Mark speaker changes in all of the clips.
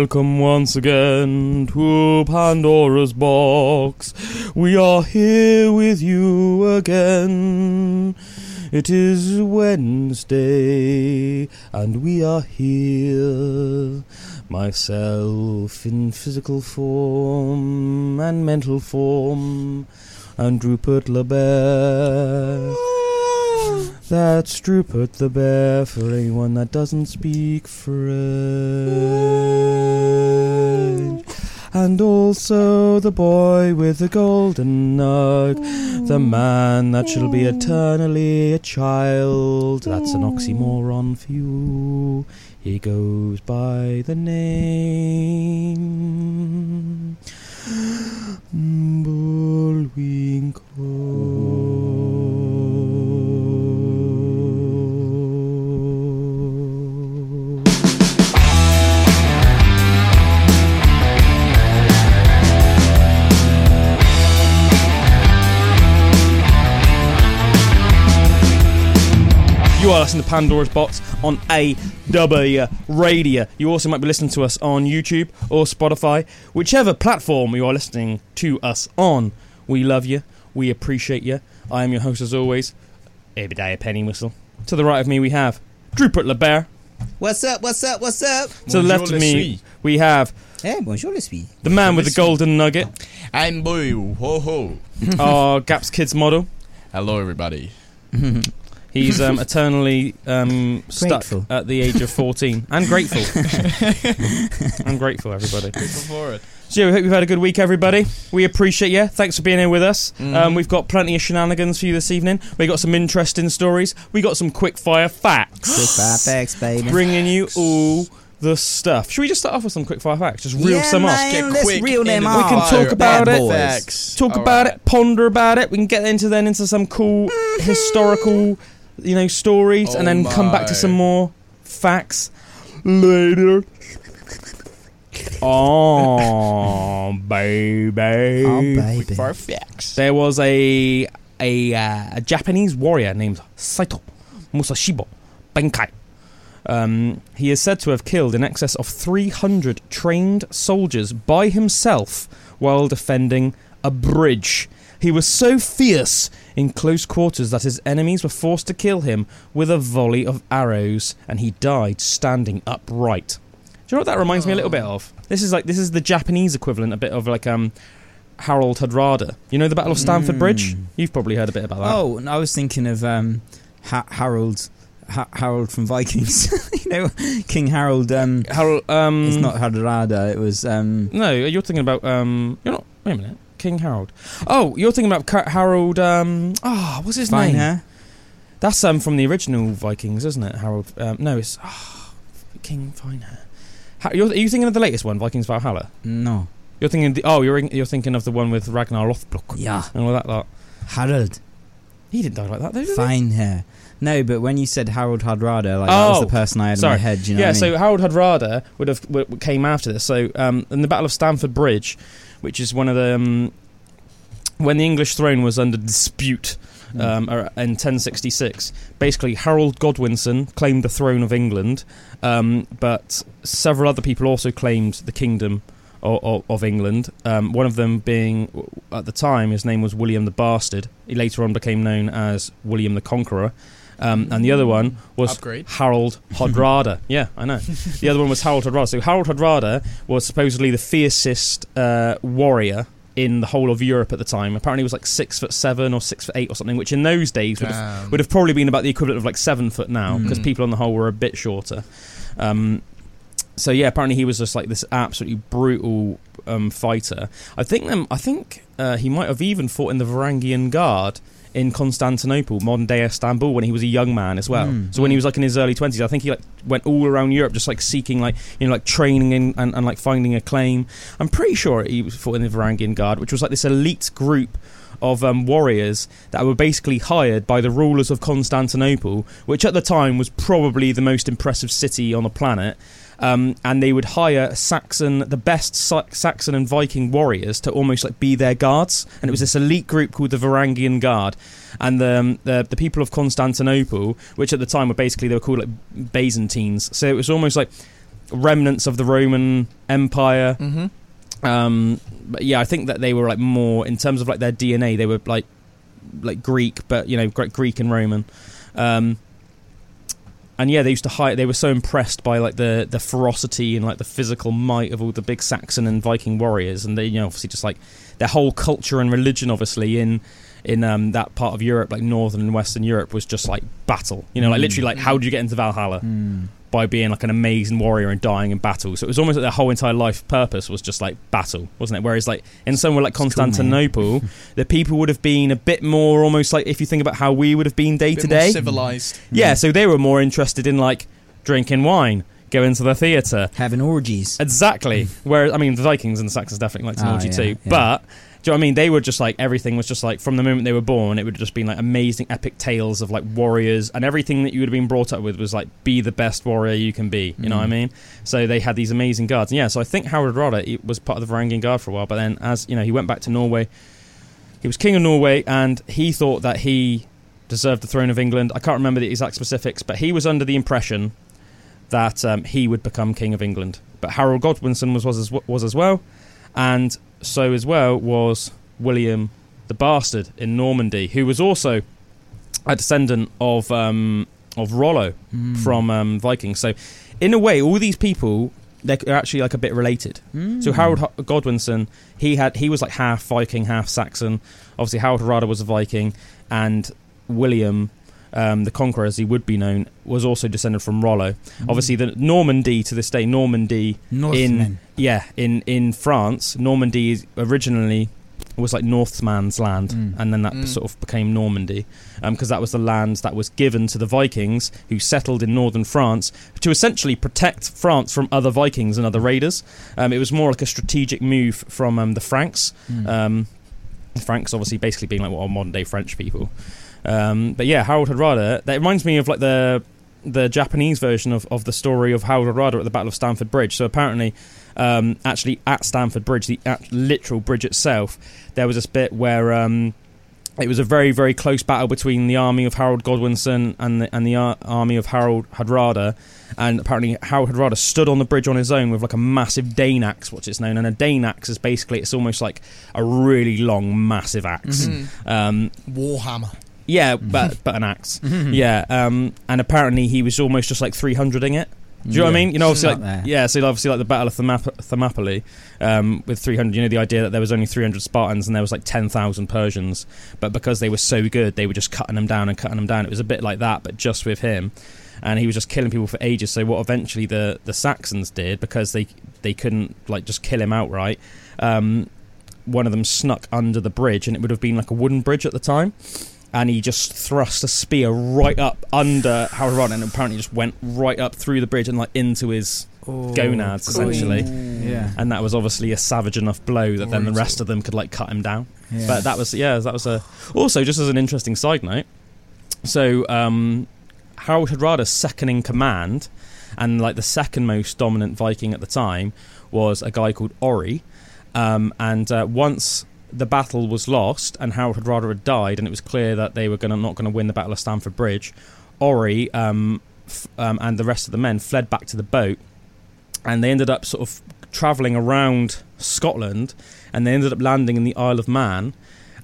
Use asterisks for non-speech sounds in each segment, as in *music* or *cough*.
Speaker 1: Welcome once again to Pandora's box. We are here with you again. It is Wednesday, and we are here. Myself in physical form and mental form, and Rupert LeBear. That's Rupert the Bear for anyone that doesn't speak French. And also the boy with the golden nug, the man that shall be eternally a child. That's an oxymoron for you. He goes by the name Bullwinkle. You are listening to Pandora's Box on AW Radio. You also might be listening to us on YouTube or Spotify, whichever platform you are listening to us on. We love you. We appreciate you. I am your host as always, Abediah Penny Whistle. To the right of me we have Rupert LeBear.
Speaker 2: What's up? What's up? What's up?
Speaker 1: To the left of me we have
Speaker 2: Hey, bonjour les filles.
Speaker 1: the man with the golden nugget,
Speaker 3: I'm Boo. Ho ho.
Speaker 1: our Gaps Kids model.
Speaker 3: Hello, everybody. *laughs*
Speaker 1: He's um, *laughs* eternally um, stuck
Speaker 2: Grateful.
Speaker 1: at the age of 14. And grateful. *laughs* I'm grateful, everybody.
Speaker 3: for it.
Speaker 1: So, we hope you've had a good week, everybody. We appreciate you. Thanks for being here with us. Um, we've got plenty of shenanigans for you this evening. we got some interesting stories. we got some quick fire facts. *gasps*
Speaker 2: Quick fire facts, baby.
Speaker 1: bringing you all the stuff. Should we just start off with some quick fire facts? Just reel
Speaker 2: yeah,
Speaker 1: some off.
Speaker 2: man,
Speaker 3: Get
Speaker 2: let's
Speaker 3: quick
Speaker 2: reel them
Speaker 3: into the
Speaker 2: off.
Speaker 1: We can talk about
Speaker 2: Bad
Speaker 1: it.
Speaker 2: boys.
Speaker 3: Facts.
Speaker 1: Talk
Speaker 3: All
Speaker 1: about
Speaker 3: right.
Speaker 1: it, ponder about it. We can get into then into some cool historical, you know, stories, and
Speaker 3: Oh
Speaker 1: then come back to
Speaker 3: my.
Speaker 1: some more facts later. Oh, *laughs* baby.
Speaker 2: Oh, baby.
Speaker 3: Fire facts.
Speaker 1: There was a a, uh, a Japanese warrior named Saito Musashibo Benkei. Um, he is said to have killed in excess of 300 trained soldiers by himself while defending a bridge. He was so fierce in close quarters that his enemies were forced to kill him with a volley of arrows, and he died standing upright. Do you know what that reminds me a little bit of? This is like this is the Japanese equivalent, a bit of like um, Harold Hardrada. You know the Battle of Stamford Bridge?
Speaker 2: Mm.
Speaker 1: You've probably heard a bit about that.
Speaker 2: Oh, and I was thinking of um, ha- Harold. Ha- Harold from Vikings. *laughs* you know, King Harold. Um,
Speaker 1: Harold. Um,
Speaker 2: it's not Hadrada. It was. Um,
Speaker 1: No, you're thinking about. Um, you're not. Wait a minute. King Harold. Oh, you're thinking about Harold. Um, ah, what's his
Speaker 2: fine
Speaker 1: name?
Speaker 2: hair.
Speaker 1: That's um from the original Vikings, isn't it? Harold. Um, no, it's ah, King Finehair. Ha- you're, are you thinking of the latest one, Vikings Valhalla?
Speaker 2: No.
Speaker 1: You're thinking. The, oh, you're you're thinking of the one with Ragnar Lothbrok
Speaker 2: Yeah.
Speaker 1: and all that lot.
Speaker 2: Harold.
Speaker 1: He didn't die like that, though. Did he?
Speaker 2: Fine hair. No, but when you said Harold Hardrada, like that was
Speaker 1: Oh,
Speaker 2: the person I had
Speaker 1: sorry.
Speaker 2: in my head. You know
Speaker 1: yeah,
Speaker 2: what I mean?
Speaker 1: so Harold Hardrada would have w- came after this. So um, in the Battle of Stamford Bridge, which is one of the um, when the English throne was under dispute
Speaker 2: Hmm.
Speaker 1: um, ar- in 1066, basically Harold Godwinson claimed the throne of England, um, but several other people also claimed the kingdom of, of England. Um, one of them being, at the time, his name was William the Bastard. He later on became known as William the Conqueror. Um, and the other one was
Speaker 3: Upgrade.
Speaker 1: Harold *laughs* Hardrada. yeah, I know. The other one was Harold Hardrada. So Harold Hardrada was supposedly the fiercest uh, warrior in the whole of Europe at the time. Apparently, he was like six foot seven or six foot eight or something, which in those days would have, would have probably been about the equivalent of like seven foot now, because
Speaker 3: Mm.
Speaker 1: people on the whole were a bit shorter. Um, so yeah, apparently he was just like this absolutely brutal um, fighter. I think um, I think uh, he might have even fought in the Varangian Guard in Constantinople, modern day Istanbul, when he was a young man as well.
Speaker 2: Mm.
Speaker 1: So when he was like in his early twenties, I think he like went all around Europe, just like seeking like you know like training and, and, and like finding a claim. I'm pretty sure he was fought in the Varangian Guard, which was like this elite group of um, warriors that were basically hired by the rulers of Constantinople, which at the time was probably the most impressive city on the planet. Um, and they would hire Saxon, the best Sa- Saxon and Viking warriors, to almost like be their guards. And it was this elite group called the Varangian Guard, and the um, the, the people of Constantinople, which at the time were basically they were called like Byzantines. So it was almost like remnants of the Roman Empire.
Speaker 3: Mm-hmm.
Speaker 1: Um, but yeah, I think that they were like more in terms of like their DNA. They were like like Greek, but you know, Greek and Roman. Um, and yeah, they used to hide. They were so impressed by like the the ferocity and like the physical might of all the big Saxon and Viking warriors, and they you know obviously just like their whole culture and religion, obviously in in um, that part of Europe, like northern and western Europe, was just like battle. You know, like
Speaker 2: Mm.
Speaker 1: literally like how do you get into Valhalla?
Speaker 2: Mm.
Speaker 1: By being like an amazing warrior and dying in battle. So it was almost like their whole entire life purpose was just like battle, wasn't it? Whereas like in somewhere like
Speaker 2: It's cool.
Speaker 1: Constantinople, *laughs* the people would have been a bit more almost like if you think about how we would have been day to day.
Speaker 3: civilized.
Speaker 1: Yeah, so they were more interested in like drinking wine, going to the theatre.
Speaker 2: Having orgies.
Speaker 1: Exactly. Whereas I mean the Vikings and the Saxons definitely liked an
Speaker 2: Ah,
Speaker 1: orgy
Speaker 2: yeah,
Speaker 1: too.
Speaker 2: yeah.
Speaker 1: But do you know what I mean? They were just like everything was just like from the moment they were born, it would have just been like amazing epic tales of like warriors and everything that you would have been brought up with was like be the best warrior you can be. You know what I
Speaker 2: Mm.
Speaker 1: mean? So they had these amazing guards. And yeah, so I think Harold Hardrada he was part of the Varangian Guard for a while, but then as you know, he went back to Norway. He was king of Norway and he thought that he deserved the throne of England. I can't remember the exact specifics, but he was under the impression that um, he would become king of England. But Harold Godwinson was was as, was as well, and so as well was William the Bastard in Normandy, who was also a descendant of um, of Rollo
Speaker 2: Mm.
Speaker 1: from um, Vikings. So, in a way, all these people they're actually like a bit related.
Speaker 2: Mm.
Speaker 1: So Harold Godwinson, he had he was like half Viking, half Saxon. Obviously, Harold Hardrada was a Viking, and William, um, the Conqueror, as he would be known, was also descended from Rollo.
Speaker 2: Mm.
Speaker 1: Obviously, the Normandy to this day, Normandy,
Speaker 2: Northmen.
Speaker 1: yeah, in in France, Normandy is originally was like Northman's land,
Speaker 2: Mm.
Speaker 1: and then that
Speaker 3: Mm.
Speaker 1: sort of became Normandy, because that was the land that was given to the Vikings who settled in northern France to essentially protect France from other Vikings and other raiders. Um, it was more like a strategic move from um, the Franks.
Speaker 2: Mm.
Speaker 1: Um, Franks obviously basically being like what are modern day French people. Um, but yeah, Harold Hardrada. That reminds me of like the the Japanese version of, of the story of Harold Hardrada at the Battle of Stamford Bridge. So apparently, um, actually at Stamford Bridge, the act- literal bridge itself, there was this bit where um, it was a very very close battle between the army of Harold Godwinson and the and the ar- army of Harold Hardrada. And apparently, Harold Hardrada stood on the bridge on his own with like a massive Dane axe, what's it's known. And a Dane axe is basically it's almost like a really long, massive axe.
Speaker 2: Mhm.
Speaker 1: Um,
Speaker 3: Warhammer.
Speaker 1: Yeah, *laughs* but but an axe. Yeah, um, and apparently he was almost just like 300ing it. Do you know what I mean? You know, obviously, like,
Speaker 2: there.
Speaker 1: yeah. So obviously, like the Battle of Thermop- Thermopylae um, with 300. You know, the idea that there was only 300 Spartans and there was like 10,000 Persians, but because they were so good, they were just cutting them down and cutting them down. It was a bit like that, but just with him, and he was just killing people for ages. So what eventually the the Saxons did, because they they couldn't like just kill him outright. Um, one of them snuck under the bridge, and it would have been like a wooden bridge at the time. And he just thrust a spear right up under Harold Hardrada, and apparently just went right up through the bridge and like into his
Speaker 2: Oh,
Speaker 1: gonads, essentially.
Speaker 2: Yeah.
Speaker 1: and that was obviously a savage enough blow that then the rest of them could like cut him down.
Speaker 2: yeah.
Speaker 1: But that was yeah, that was a also just as an interesting side note. So um, Harold Hardrada's second in command, and like the second most dominant Viking at the time, was a guy called Orry. Um, and uh, once the battle was lost and Harold Hardrada had died, and it was clear that they were gonna not going to win the Battle of Stamford Bridge, Orry um, f- um, and the rest of the men fled back to the boat, and they ended up sort of traveling around Scotland, and they ended up landing in the Isle of Man,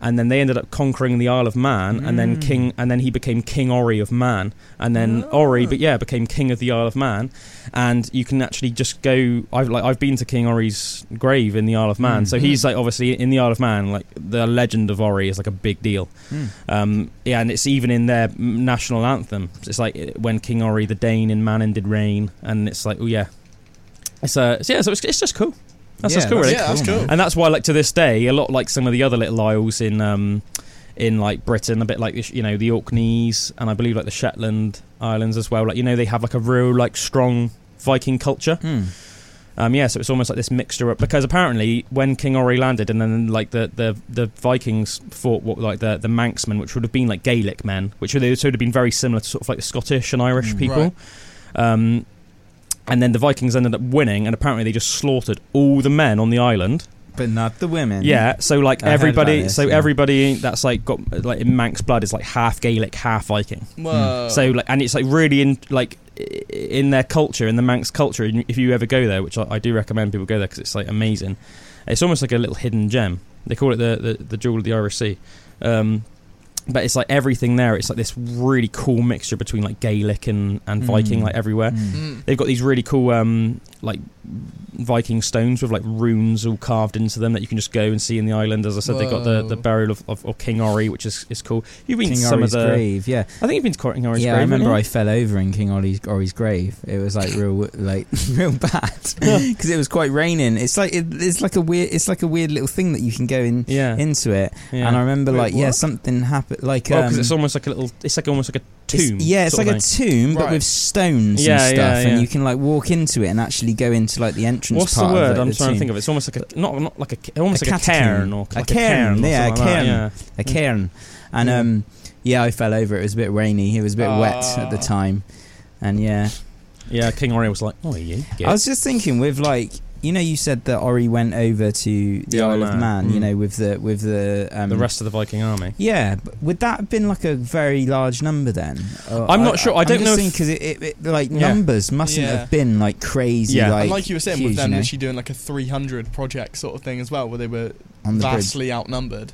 Speaker 1: and then they ended up conquering the Isle of Man, and then
Speaker 2: Mm.
Speaker 1: King, and then he became King Orry of Man, and then
Speaker 2: Oh.
Speaker 1: Orry, but yeah, became King of the Isle of Man, and you can actually just go. I've like I've been to King Orry's grave in the Isle of Man,
Speaker 2: Mm.
Speaker 1: so he's like obviously in the Isle of Man, like the legend of Orry is like a big deal.
Speaker 2: Mm.
Speaker 1: Um, yeah, and it's even in their national anthem. It's like when King Orry the Dane in Mannin did reign, and it's like, oh yeah, it's uh, yeah, so it's, it's just cool. That's
Speaker 2: Yeah,
Speaker 1: just cool,
Speaker 2: that's
Speaker 1: really.
Speaker 3: Yeah, that's cool.
Speaker 2: man.
Speaker 1: And that's why, like to this day, a lot like some of the other little isles in um, in like Britain, a bit like the you know the Orkneys, and I believe like the Shetland Islands as well. Like you know they have like a real like strong Viking culture.
Speaker 2: Hmm.
Speaker 1: Um, yeah, so it's almost like this mixture of because apparently when King Orry landed and then like the, the, the Vikings fought what like the the Manxmen, which would have been like Gaelic men, which would have sort of been very similar to sort of like the Scottish and Irish
Speaker 2: Mm.
Speaker 1: people. Um, and then the Vikings ended up winning, and apparently they just slaughtered all the men on the island.
Speaker 2: But not the women.
Speaker 1: Yeah, so like
Speaker 2: I heard about
Speaker 1: everybody,
Speaker 2: this,
Speaker 1: so
Speaker 2: yeah.
Speaker 1: everybody that's like got like in Manx blood is like half Gaelic, half Viking.
Speaker 3: Whoa.
Speaker 1: So like, and it's like really in like in their culture, in the Manx culture, if you ever go there, which I, I do recommend people go there because it's like amazing. It's almost like a little hidden gem. They call it the the, the jewel of the Irish Sea. Um, but it's like everything there. It's like this really cool mixture between like Gaelic and, and Viking,
Speaker 2: Mm.
Speaker 1: like everywhere.
Speaker 2: Mm.
Speaker 3: Mm.
Speaker 1: They've got these really cool um, like Viking stones with like runes all carved into them that you can just go and see in the island. As I said, they've got the, the burial of, of, of King Orry, which is, is cool. You've been
Speaker 2: King
Speaker 1: to some
Speaker 2: Orry's
Speaker 1: of the.
Speaker 2: grave, yeah.
Speaker 1: I think you've been to King Orry's
Speaker 2: yeah,
Speaker 1: grave.
Speaker 2: I remember I fell over in King Orry's, Orry's grave. It was like real, like *laughs* real bad *laughs* because it was quite raining. It's like it, it's like a weird, it's like a weird little thing that you can go in
Speaker 1: yeah.
Speaker 2: into it.
Speaker 1: yeah.
Speaker 2: And I remember
Speaker 3: Wait,
Speaker 2: like yeah, something happened. Like
Speaker 1: Well,
Speaker 2: um,
Speaker 1: because it's almost like a little. It's like almost like a
Speaker 2: it's-
Speaker 1: tomb.
Speaker 2: yeah, it's like a tomb but
Speaker 3: Right.
Speaker 2: with stones
Speaker 1: Yeah,
Speaker 2: and stuff,
Speaker 1: yeah, yeah.
Speaker 2: and you can like walk into it and actually go into like the entrance.
Speaker 1: What's the word
Speaker 2: Of it,
Speaker 1: I'm
Speaker 2: the
Speaker 1: trying to think of? It. It's almost like a not not like a almost
Speaker 2: A
Speaker 1: like a cairn or
Speaker 2: A
Speaker 1: like
Speaker 2: cairn, yeah, a
Speaker 1: like that,
Speaker 2: cairn.
Speaker 1: yeah.
Speaker 2: a cairn, and
Speaker 1: Yeah.
Speaker 2: um, yeah, I fell over. It was a bit rainy. It was a bit wet at the
Speaker 3: Ah.
Speaker 2: time, and yeah,
Speaker 1: Yeah, King Orry was like, "Oh, you."
Speaker 2: I was just thinking with like you know you said that Orry went over to the, Isle of Man, you
Speaker 1: Mm.
Speaker 2: know with the with the um,
Speaker 1: the rest of the Viking army.
Speaker 2: Yeah, but would that have been like a very large number then? Or-
Speaker 1: I'm not sure. I don't know
Speaker 2: because it, it, it like
Speaker 1: Yeah.
Speaker 2: numbers mustn't
Speaker 3: Yeah.
Speaker 2: have been like crazy.
Speaker 1: Yeah.
Speaker 2: like,
Speaker 3: and like you were saying,
Speaker 2: huge,
Speaker 3: with them
Speaker 2: you know,
Speaker 3: literally doing like a 300 project sort of thing as well, where they were
Speaker 2: on the bridge.
Speaker 3: vastly outnumbered.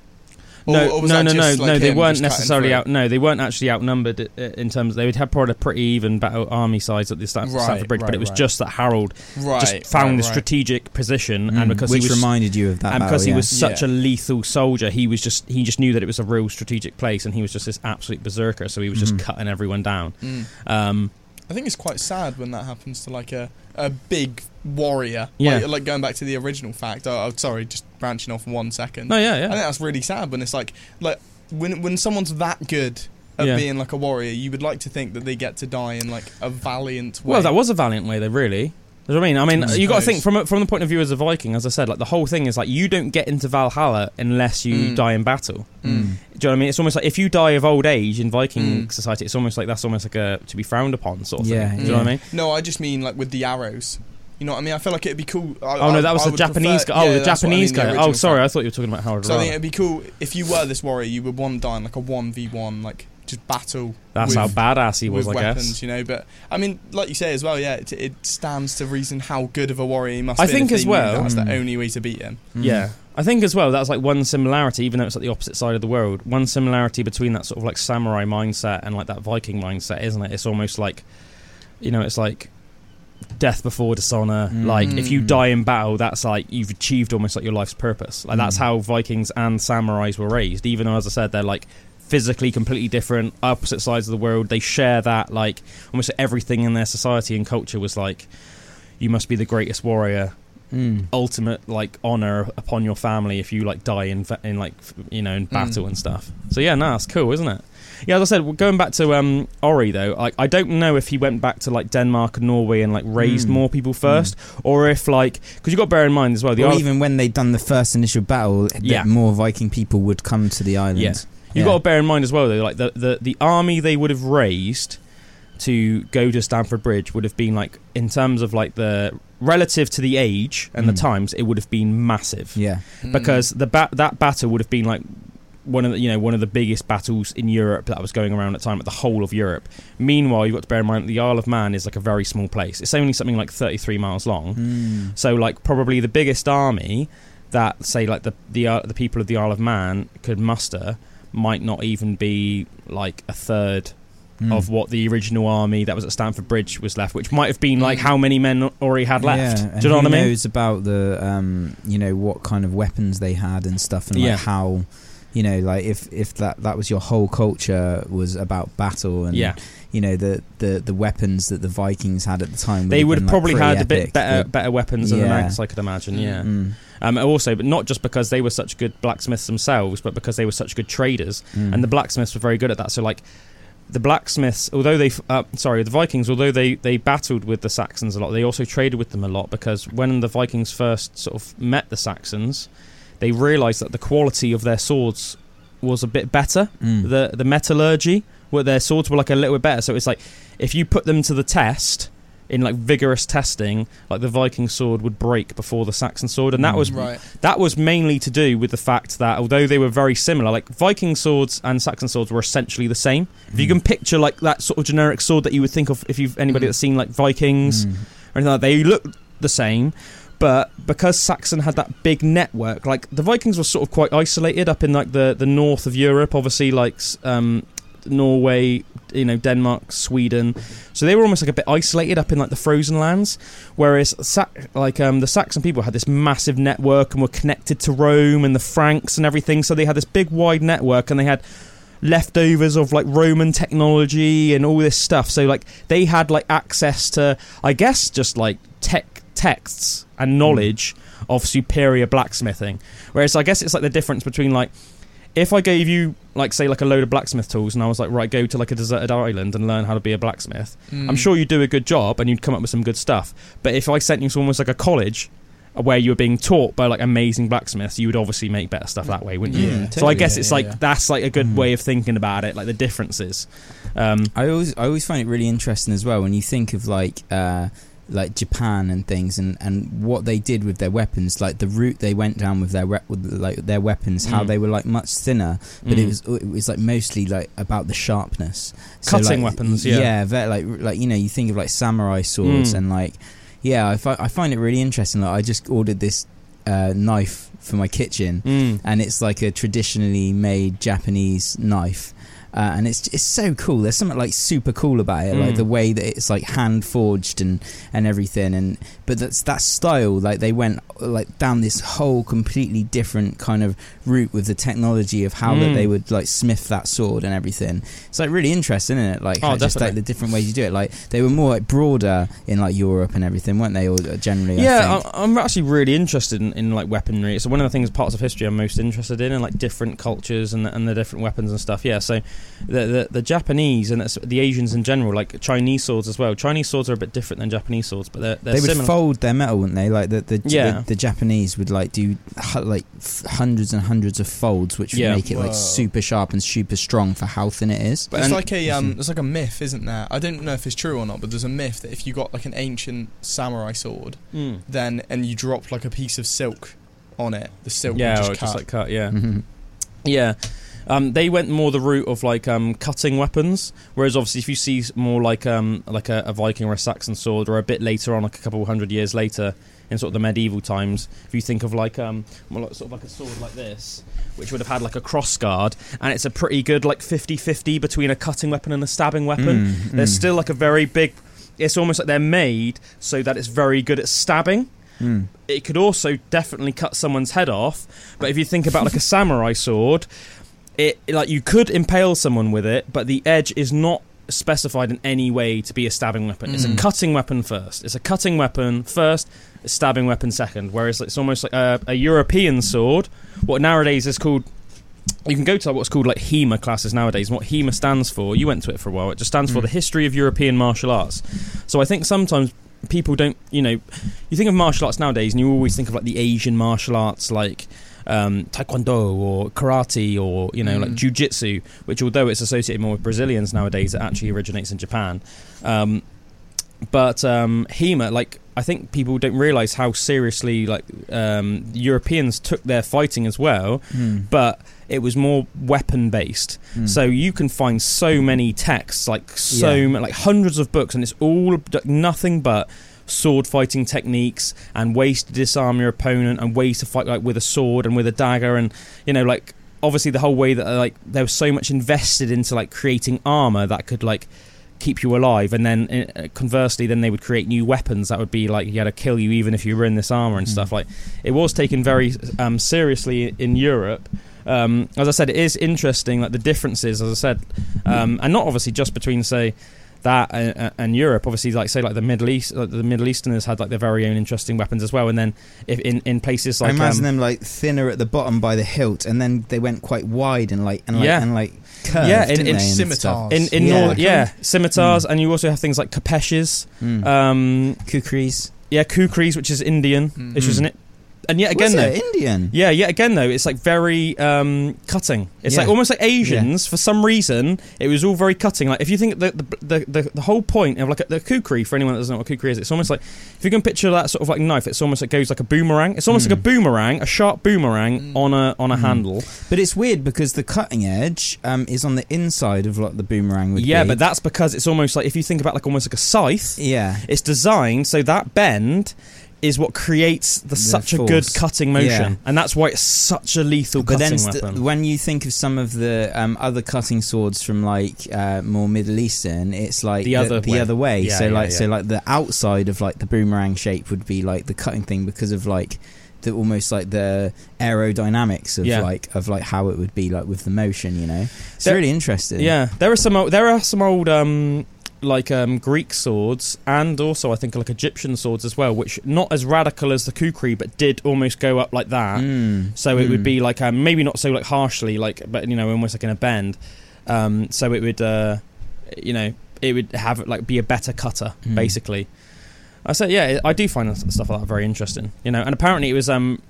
Speaker 3: Or-
Speaker 1: No,
Speaker 3: or was
Speaker 1: no,
Speaker 3: that
Speaker 1: no, no,
Speaker 3: like,
Speaker 1: no. They weren't necessarily out. No, they weren't actually outnumbered in terms. Of, they would have probably a pretty even battle army size at the Stan-
Speaker 3: Right,
Speaker 1: Stamford Bridge, but it was
Speaker 3: right.
Speaker 1: just that Harold
Speaker 3: Right,
Speaker 1: just found
Speaker 3: right,
Speaker 1: the
Speaker 3: right.
Speaker 1: strategic position,
Speaker 2: Mm,
Speaker 1: and because
Speaker 2: which
Speaker 1: he was
Speaker 2: reminded you of that,
Speaker 1: and
Speaker 2: battle,
Speaker 1: because he
Speaker 2: yeah.
Speaker 1: was such
Speaker 3: Yeah.
Speaker 1: a lethal soldier, he was just he just knew that it was a real strategic place, and he was just this absolute berserker. So he was just
Speaker 2: Mhm.
Speaker 1: cutting everyone down.
Speaker 3: Mm.
Speaker 1: Um,
Speaker 3: I think it's quite sad when that happens to like a, a big warrior.
Speaker 1: Yeah.
Speaker 3: Like, like going back to the original fact. Oh, oh, sorry, just branching off one second.
Speaker 1: no, yeah, yeah.
Speaker 3: I think that's really sad when it's like like when when someone's that good at
Speaker 1: Yeah.
Speaker 3: being like a warrior, you would like to think that they get to die in like a valiant way.
Speaker 1: Well, that was a valiant way, though. Really. You know what I mean? I mean,
Speaker 3: I
Speaker 1: you got to think from from the point of view as a Viking. As I said, like the whole thing is like you don't get into Valhalla unless you
Speaker 3: Mm.
Speaker 1: die in battle.
Speaker 3: Mm.
Speaker 1: Do you know what I mean? It's almost like if you die of old age in Viking
Speaker 3: Mm.
Speaker 1: society, it's almost like that's almost like a to be frowned upon sort of
Speaker 2: Yeah,
Speaker 1: thing. Do you know what I mean?
Speaker 3: No, I just mean like with the arrows. You know what I mean? I feel like it'd be cool. I,
Speaker 1: Oh no, that was
Speaker 3: I
Speaker 1: the
Speaker 3: would
Speaker 1: Japanese
Speaker 3: prefer-
Speaker 1: guy. Oh,
Speaker 3: yeah,
Speaker 1: the
Speaker 3: that's what I
Speaker 1: Japanese
Speaker 3: mean, the
Speaker 1: guy. Oh, sorry,
Speaker 3: fact.
Speaker 1: I thought you were talking about Harold.
Speaker 3: So I think it'd be cool if you were this warrior, you would want to die in like a one v one, like just battle.
Speaker 1: That's
Speaker 3: with,
Speaker 1: how badass he was,
Speaker 3: with
Speaker 1: I
Speaker 3: weapons,
Speaker 1: guess.
Speaker 3: you know. But I mean, like you say as well, yeah, it, it stands to reason how good of a warrior he must.
Speaker 1: I
Speaker 3: be
Speaker 1: think
Speaker 3: if
Speaker 1: as well-
Speaker 3: that's the
Speaker 2: Mm.
Speaker 3: only way to beat him.
Speaker 2: Mm.
Speaker 1: Yeah, I think as well that's like one similarity, even though it's like the opposite side of the world. One similarity between that sort of like samurai mindset and like that Viking mindset, isn't it? It's almost like, you know, it's like death before dishonor.
Speaker 2: Mm.
Speaker 1: Like if you
Speaker 2: Mm.
Speaker 1: die in battle, that's like you've achieved almost like your life's purpose. Like that's
Speaker 2: Mm.
Speaker 1: how Vikings and samurais were raised. Even though, as I said, they're like physically completely different, opposite sides of the world. They share that like almost everything in their society and culture was like. You must be the greatest warrior
Speaker 2: Mm.
Speaker 1: ultimate like honor upon your family if you like die in in like you know in battle
Speaker 3: Mm.
Speaker 1: and stuff. So yeah, no, that's cool, isn't it? Yeah, as I said, going back to um, Orry though, I, I don't know if he went back to like Denmark and Norway and like raised
Speaker 2: Mm.
Speaker 1: more people first, or if like because you got to bear in mind as well the
Speaker 2: even when they'd done the first initial battle,
Speaker 1: Yeah.
Speaker 2: more Viking people would come to the island.
Speaker 1: Yeah. You
Speaker 2: Yeah.
Speaker 1: got to bear in mind as well though like the, the the army they would have raised to go to Stamford Bridge would have been like in terms of like the relative to the age and the
Speaker 2: Mm.
Speaker 1: times it would have been massive.
Speaker 2: Yeah.
Speaker 3: Mm.
Speaker 1: because the ba- that battle would have been like one of the you know one of the biggest battles in Europe that was going around at the time at the whole of Europe. Meanwhile, you've got to bear in mind that the Isle of Man is like a very small place. It's only something like 33 miles long.
Speaker 2: Mm.
Speaker 1: So like probably the biggest army that say like the the uh, the people of the Isle of Man could muster might not even be like a third
Speaker 2: Mm.
Speaker 1: of what the original army that was at Stamford Bridge was left, which might have been like
Speaker 3: Mm.
Speaker 1: how many men already had left.
Speaker 2: Yeah,
Speaker 1: Do you know what I mean?
Speaker 2: knows about the um, you know what kind of weapons they had and stuff, and like
Speaker 1: Yeah.
Speaker 2: how you know like if if that that was your whole culture was about battle and
Speaker 1: Yeah,
Speaker 2: you know the the the weapons that the Vikings had at the time.
Speaker 1: they would have
Speaker 2: like,
Speaker 1: probably
Speaker 2: pretty
Speaker 1: had a bit better better weapons than the
Speaker 2: Yeah.
Speaker 1: Manx, I could imagine. Yeah.
Speaker 2: Mm,
Speaker 1: Um, also, but not just because they were such good blacksmiths themselves, but because they were such good traders,
Speaker 2: mm.
Speaker 1: and the blacksmiths were very good at that. So, like the blacksmiths, although they, uh, sorry, the Vikings, although they they battled with the Saxons a lot, they also traded with them a lot because when the Vikings first sort of met the Saxons, they realised that the quality of their swords was a bit better.
Speaker 2: Mm.
Speaker 1: The the metallurgy, where their swords were like a little bit better. So it's like if you put them to the test. in like vigorous testing, like the Viking sword would break before the Saxon sword, and that
Speaker 2: Mm.
Speaker 1: was
Speaker 3: Right.
Speaker 1: that was mainly to do with the fact that although they were very similar, like Viking swords and Saxon swords were essentially the same. If you
Speaker 2: Mm.
Speaker 1: can picture like that sort of generic sword that you would think of if you've anybody
Speaker 3: Mm.
Speaker 1: that's seen like Vikings
Speaker 2: Mm.
Speaker 1: or anything like that, they look the same. But because Saxon had that big network, like the Vikings were sort of quite isolated up in like the, the north of Europe, obviously like um, Norway, you know, Denmark, Sweden. So they were almost like a bit isolated up in like the frozen lands. Whereas Sa- like um, the Saxon people had this massive network and were connected to Rome and the Franks and everything. So they had this big wide network and they had leftovers of like Roman technology and all this stuff. So like they had like access to, I guess, just like tech texts and knowledge of superior blacksmithing. Whereas I guess it's like the difference between like if I gave you like say like a load of blacksmith tools and I was like right go to like a deserted island and learn how to be a blacksmith.
Speaker 3: Mm.
Speaker 1: I'm sure you'd do a good job and you'd come up with some good stuff. But if I sent you to almost like a college where you were being taught by like amazing blacksmiths, you would obviously make better stuff that way, wouldn't you?
Speaker 3: Yeah,
Speaker 1: So I guess
Speaker 3: Yeah,
Speaker 1: it's
Speaker 3: yeah,
Speaker 1: like
Speaker 3: yeah.
Speaker 1: that's like a good
Speaker 2: Mm.
Speaker 1: way of thinking about it, like the differences. Um,
Speaker 2: I always I always find it really interesting as well when you think of like uh, like Japan and things and, and what they did with their weapons, like the route they went down with their with like their weapons, how
Speaker 1: Mm.
Speaker 2: they were like much thinner, but it
Speaker 1: mm.
Speaker 2: was it was like mostly like about the sharpness,
Speaker 1: Cutting
Speaker 2: like,
Speaker 1: weapons, yeah.
Speaker 2: yeah, like like you know you think of like samurai swords
Speaker 1: Mm.
Speaker 2: and like yeah, I, fi- I find it really interesting. Like I just ordered this uh, knife for my kitchen,
Speaker 1: Mm.
Speaker 2: and it's like a traditionally made Japanese knife. Uh, and it's it's so cool. There's something like super cool about it, like
Speaker 1: Mm.
Speaker 2: the way that it's like hand forged and and everything. And but that's that style. Like they went like down this whole completely different kind of route with the technology of how that
Speaker 1: Mm.
Speaker 2: they would like smith that sword and everything. It's like really interesting, isn't it? Like
Speaker 1: Oh,
Speaker 2: just like
Speaker 1: definitely.
Speaker 2: the different ways you do it. Like they were more like broader in like Europe and everything, weren't they? Or uh, generally,
Speaker 1: Yeah. I, I'm actually really interested in, in like weaponry. It's one of the things, parts of history I'm most interested in, and like different cultures and and the different weapons and stuff. Yeah, so the the, the Japanese and the Asians in general, like Chinese swords as well. Chinese swords are a bit different than Japanese swords, but they're, they're
Speaker 2: they would
Speaker 1: similar.
Speaker 2: fold their metal, wouldn't they? Like the the,
Speaker 1: Yeah.
Speaker 2: the the Japanese would like do like hundreds and hundreds of folds, which would
Speaker 1: Yeah.
Speaker 2: make it like super sharp and super strong for how thin it is.
Speaker 1: But
Speaker 3: it's
Speaker 1: and-
Speaker 3: like a um, *laughs* there's like a myth, isn't there? I don't know if it's true or not, but there's a myth that if you got like an ancient samurai sword,
Speaker 1: Mm.
Speaker 3: then and you drop like a piece of silk on it, the silk
Speaker 1: Yeah,
Speaker 3: would
Speaker 1: or
Speaker 3: just
Speaker 1: just like cut. Yeah,
Speaker 2: Mhm.
Speaker 1: Yeah. Um, they went more the route of like um, cutting weapons, whereas obviously if you see more like um, like a, a Viking or a Saxon sword, or a bit later on, like a couple hundred years later, in sort of the medieval times, if you think of like um, sort of like a sword like this, which would have had like a cross guard, and it's a pretty good like 50-50 between a cutting weapon and a stabbing weapon.
Speaker 2: Mm,
Speaker 1: There's
Speaker 2: mm,
Speaker 1: still like a very big. It's almost like they're made so that it's very good at stabbing
Speaker 2: mm.
Speaker 1: it could also definitely cut someone's head off. But if you think about like a samurai sword, it like you could impale someone with it, but the edge is not specified in any way to be a stabbing weapon. It's a
Speaker 3: Mm.
Speaker 1: cutting weapon first. It's a cutting weapon first, a stabbing weapon second. Whereas it's almost like a, a European sword. What nowadays is called. You can go to what's called like HEMA classes nowadays. And what HEMA stands for, you went to it for a while. It just stands for
Speaker 2: Mm.
Speaker 1: the History of European Martial Arts. So I think sometimes people don't, you know, you think of martial arts nowadays, and you always think of like the Asian martial arts, like um, taekwondo or karate or you know like
Speaker 3: Mm.
Speaker 1: jujitsu, which although it's associated more with Brazilians nowadays, it actually originates in Japan. Um, but um, HEMA, like I think people don't realize how seriously like um, Europeans took their fighting as well,
Speaker 2: Mm.
Speaker 1: but it was more weapon based.
Speaker 2: Mm.
Speaker 1: So you can find so many texts, like so
Speaker 2: Yeah.
Speaker 1: ma- like hundreds of books, and it's all nothing but sword fighting techniques and ways to disarm your opponent and ways to fight like with a sword and with a dagger and you know like obviously the whole way that uh, like there was so much invested into like creating armor that could like keep you alive and then uh, conversely then they would create new weapons that would be like you had to kill you even if you were in this armor and
Speaker 2: Mm.
Speaker 1: stuff like it was taken very um, seriously in Europe um, as I said it is interesting like the differences as I said um, and not obviously just between say that and, and Europe obviously like say like the Middle East like the Middle Easterners had like their very own interesting weapons as well and then if in, in places like I
Speaker 2: imagine
Speaker 1: um,
Speaker 2: them like thinner at the bottom by the hilt, and then they went quite wide and like and like
Speaker 1: Yeah.
Speaker 2: and like curved,
Speaker 1: Yeah, in- in
Speaker 3: scimitars.
Speaker 1: in, in
Speaker 2: Yeah.
Speaker 1: North, yeah scimitars and you also have things like kapeshes
Speaker 2: Mm.
Speaker 1: um,
Speaker 2: Kukris.
Speaker 1: yeah kukris which is Indian
Speaker 3: Mm.
Speaker 1: which was an and yet again
Speaker 2: Was
Speaker 1: though,
Speaker 2: Indian?
Speaker 1: yeah, yet again though, it's like very um, cutting. It's like almost like Asians. For some reason, it was all very cutting. Like if you think the the, the, the, the whole point of like a, the kukri, for anyone that doesn't know what kukri is, it's almost like if you can picture that sort of like knife, it's almost like goes like a boomerang. It's almost
Speaker 2: Mm.
Speaker 1: like a boomerang, a sharp boomerang
Speaker 3: Mm.
Speaker 1: on a on a
Speaker 2: Mm.
Speaker 1: handle.
Speaker 2: But it's weird because the cutting edge um, is on the inside of like the boomerang would
Speaker 1: Yeah,
Speaker 2: be.
Speaker 1: but that's because it's almost like if you think about like almost like a scythe.
Speaker 2: yeah,
Speaker 1: It's designed so that bend is what creates the,
Speaker 2: The
Speaker 1: such a good cutting motion,
Speaker 2: Yeah.
Speaker 1: and that's why it's such a lethal
Speaker 2: but then st-
Speaker 1: weapon.
Speaker 2: when you think of some of the um, other cutting swords from like uh, more Middle Eastern, it's like
Speaker 1: The other
Speaker 2: the
Speaker 1: way.
Speaker 2: other way.
Speaker 1: Yeah,
Speaker 2: so
Speaker 1: yeah,
Speaker 2: like so like the outside of like the boomerang shape would be like the cutting thing because of like the almost like the aerodynamics of like of like how it would be like with the motion. You know, it's
Speaker 1: There-
Speaker 2: really interesting.
Speaker 1: Yeah, there are some. There are some old um, like um, Greek swords, and also I think like Egyptian swords as well, which not as radical as the kukri, but did almost go up like that.
Speaker 2: Mm.
Speaker 1: So it would
Speaker 2: Mm.
Speaker 1: be like um, maybe not so like harshly, like but you know almost like in a bend. Um, so it would, uh, you know, it would have like be a better cutter
Speaker 2: Mm.
Speaker 1: basically. I said, yeah, I do find stuff like that very interesting, you know. And apparently it was um,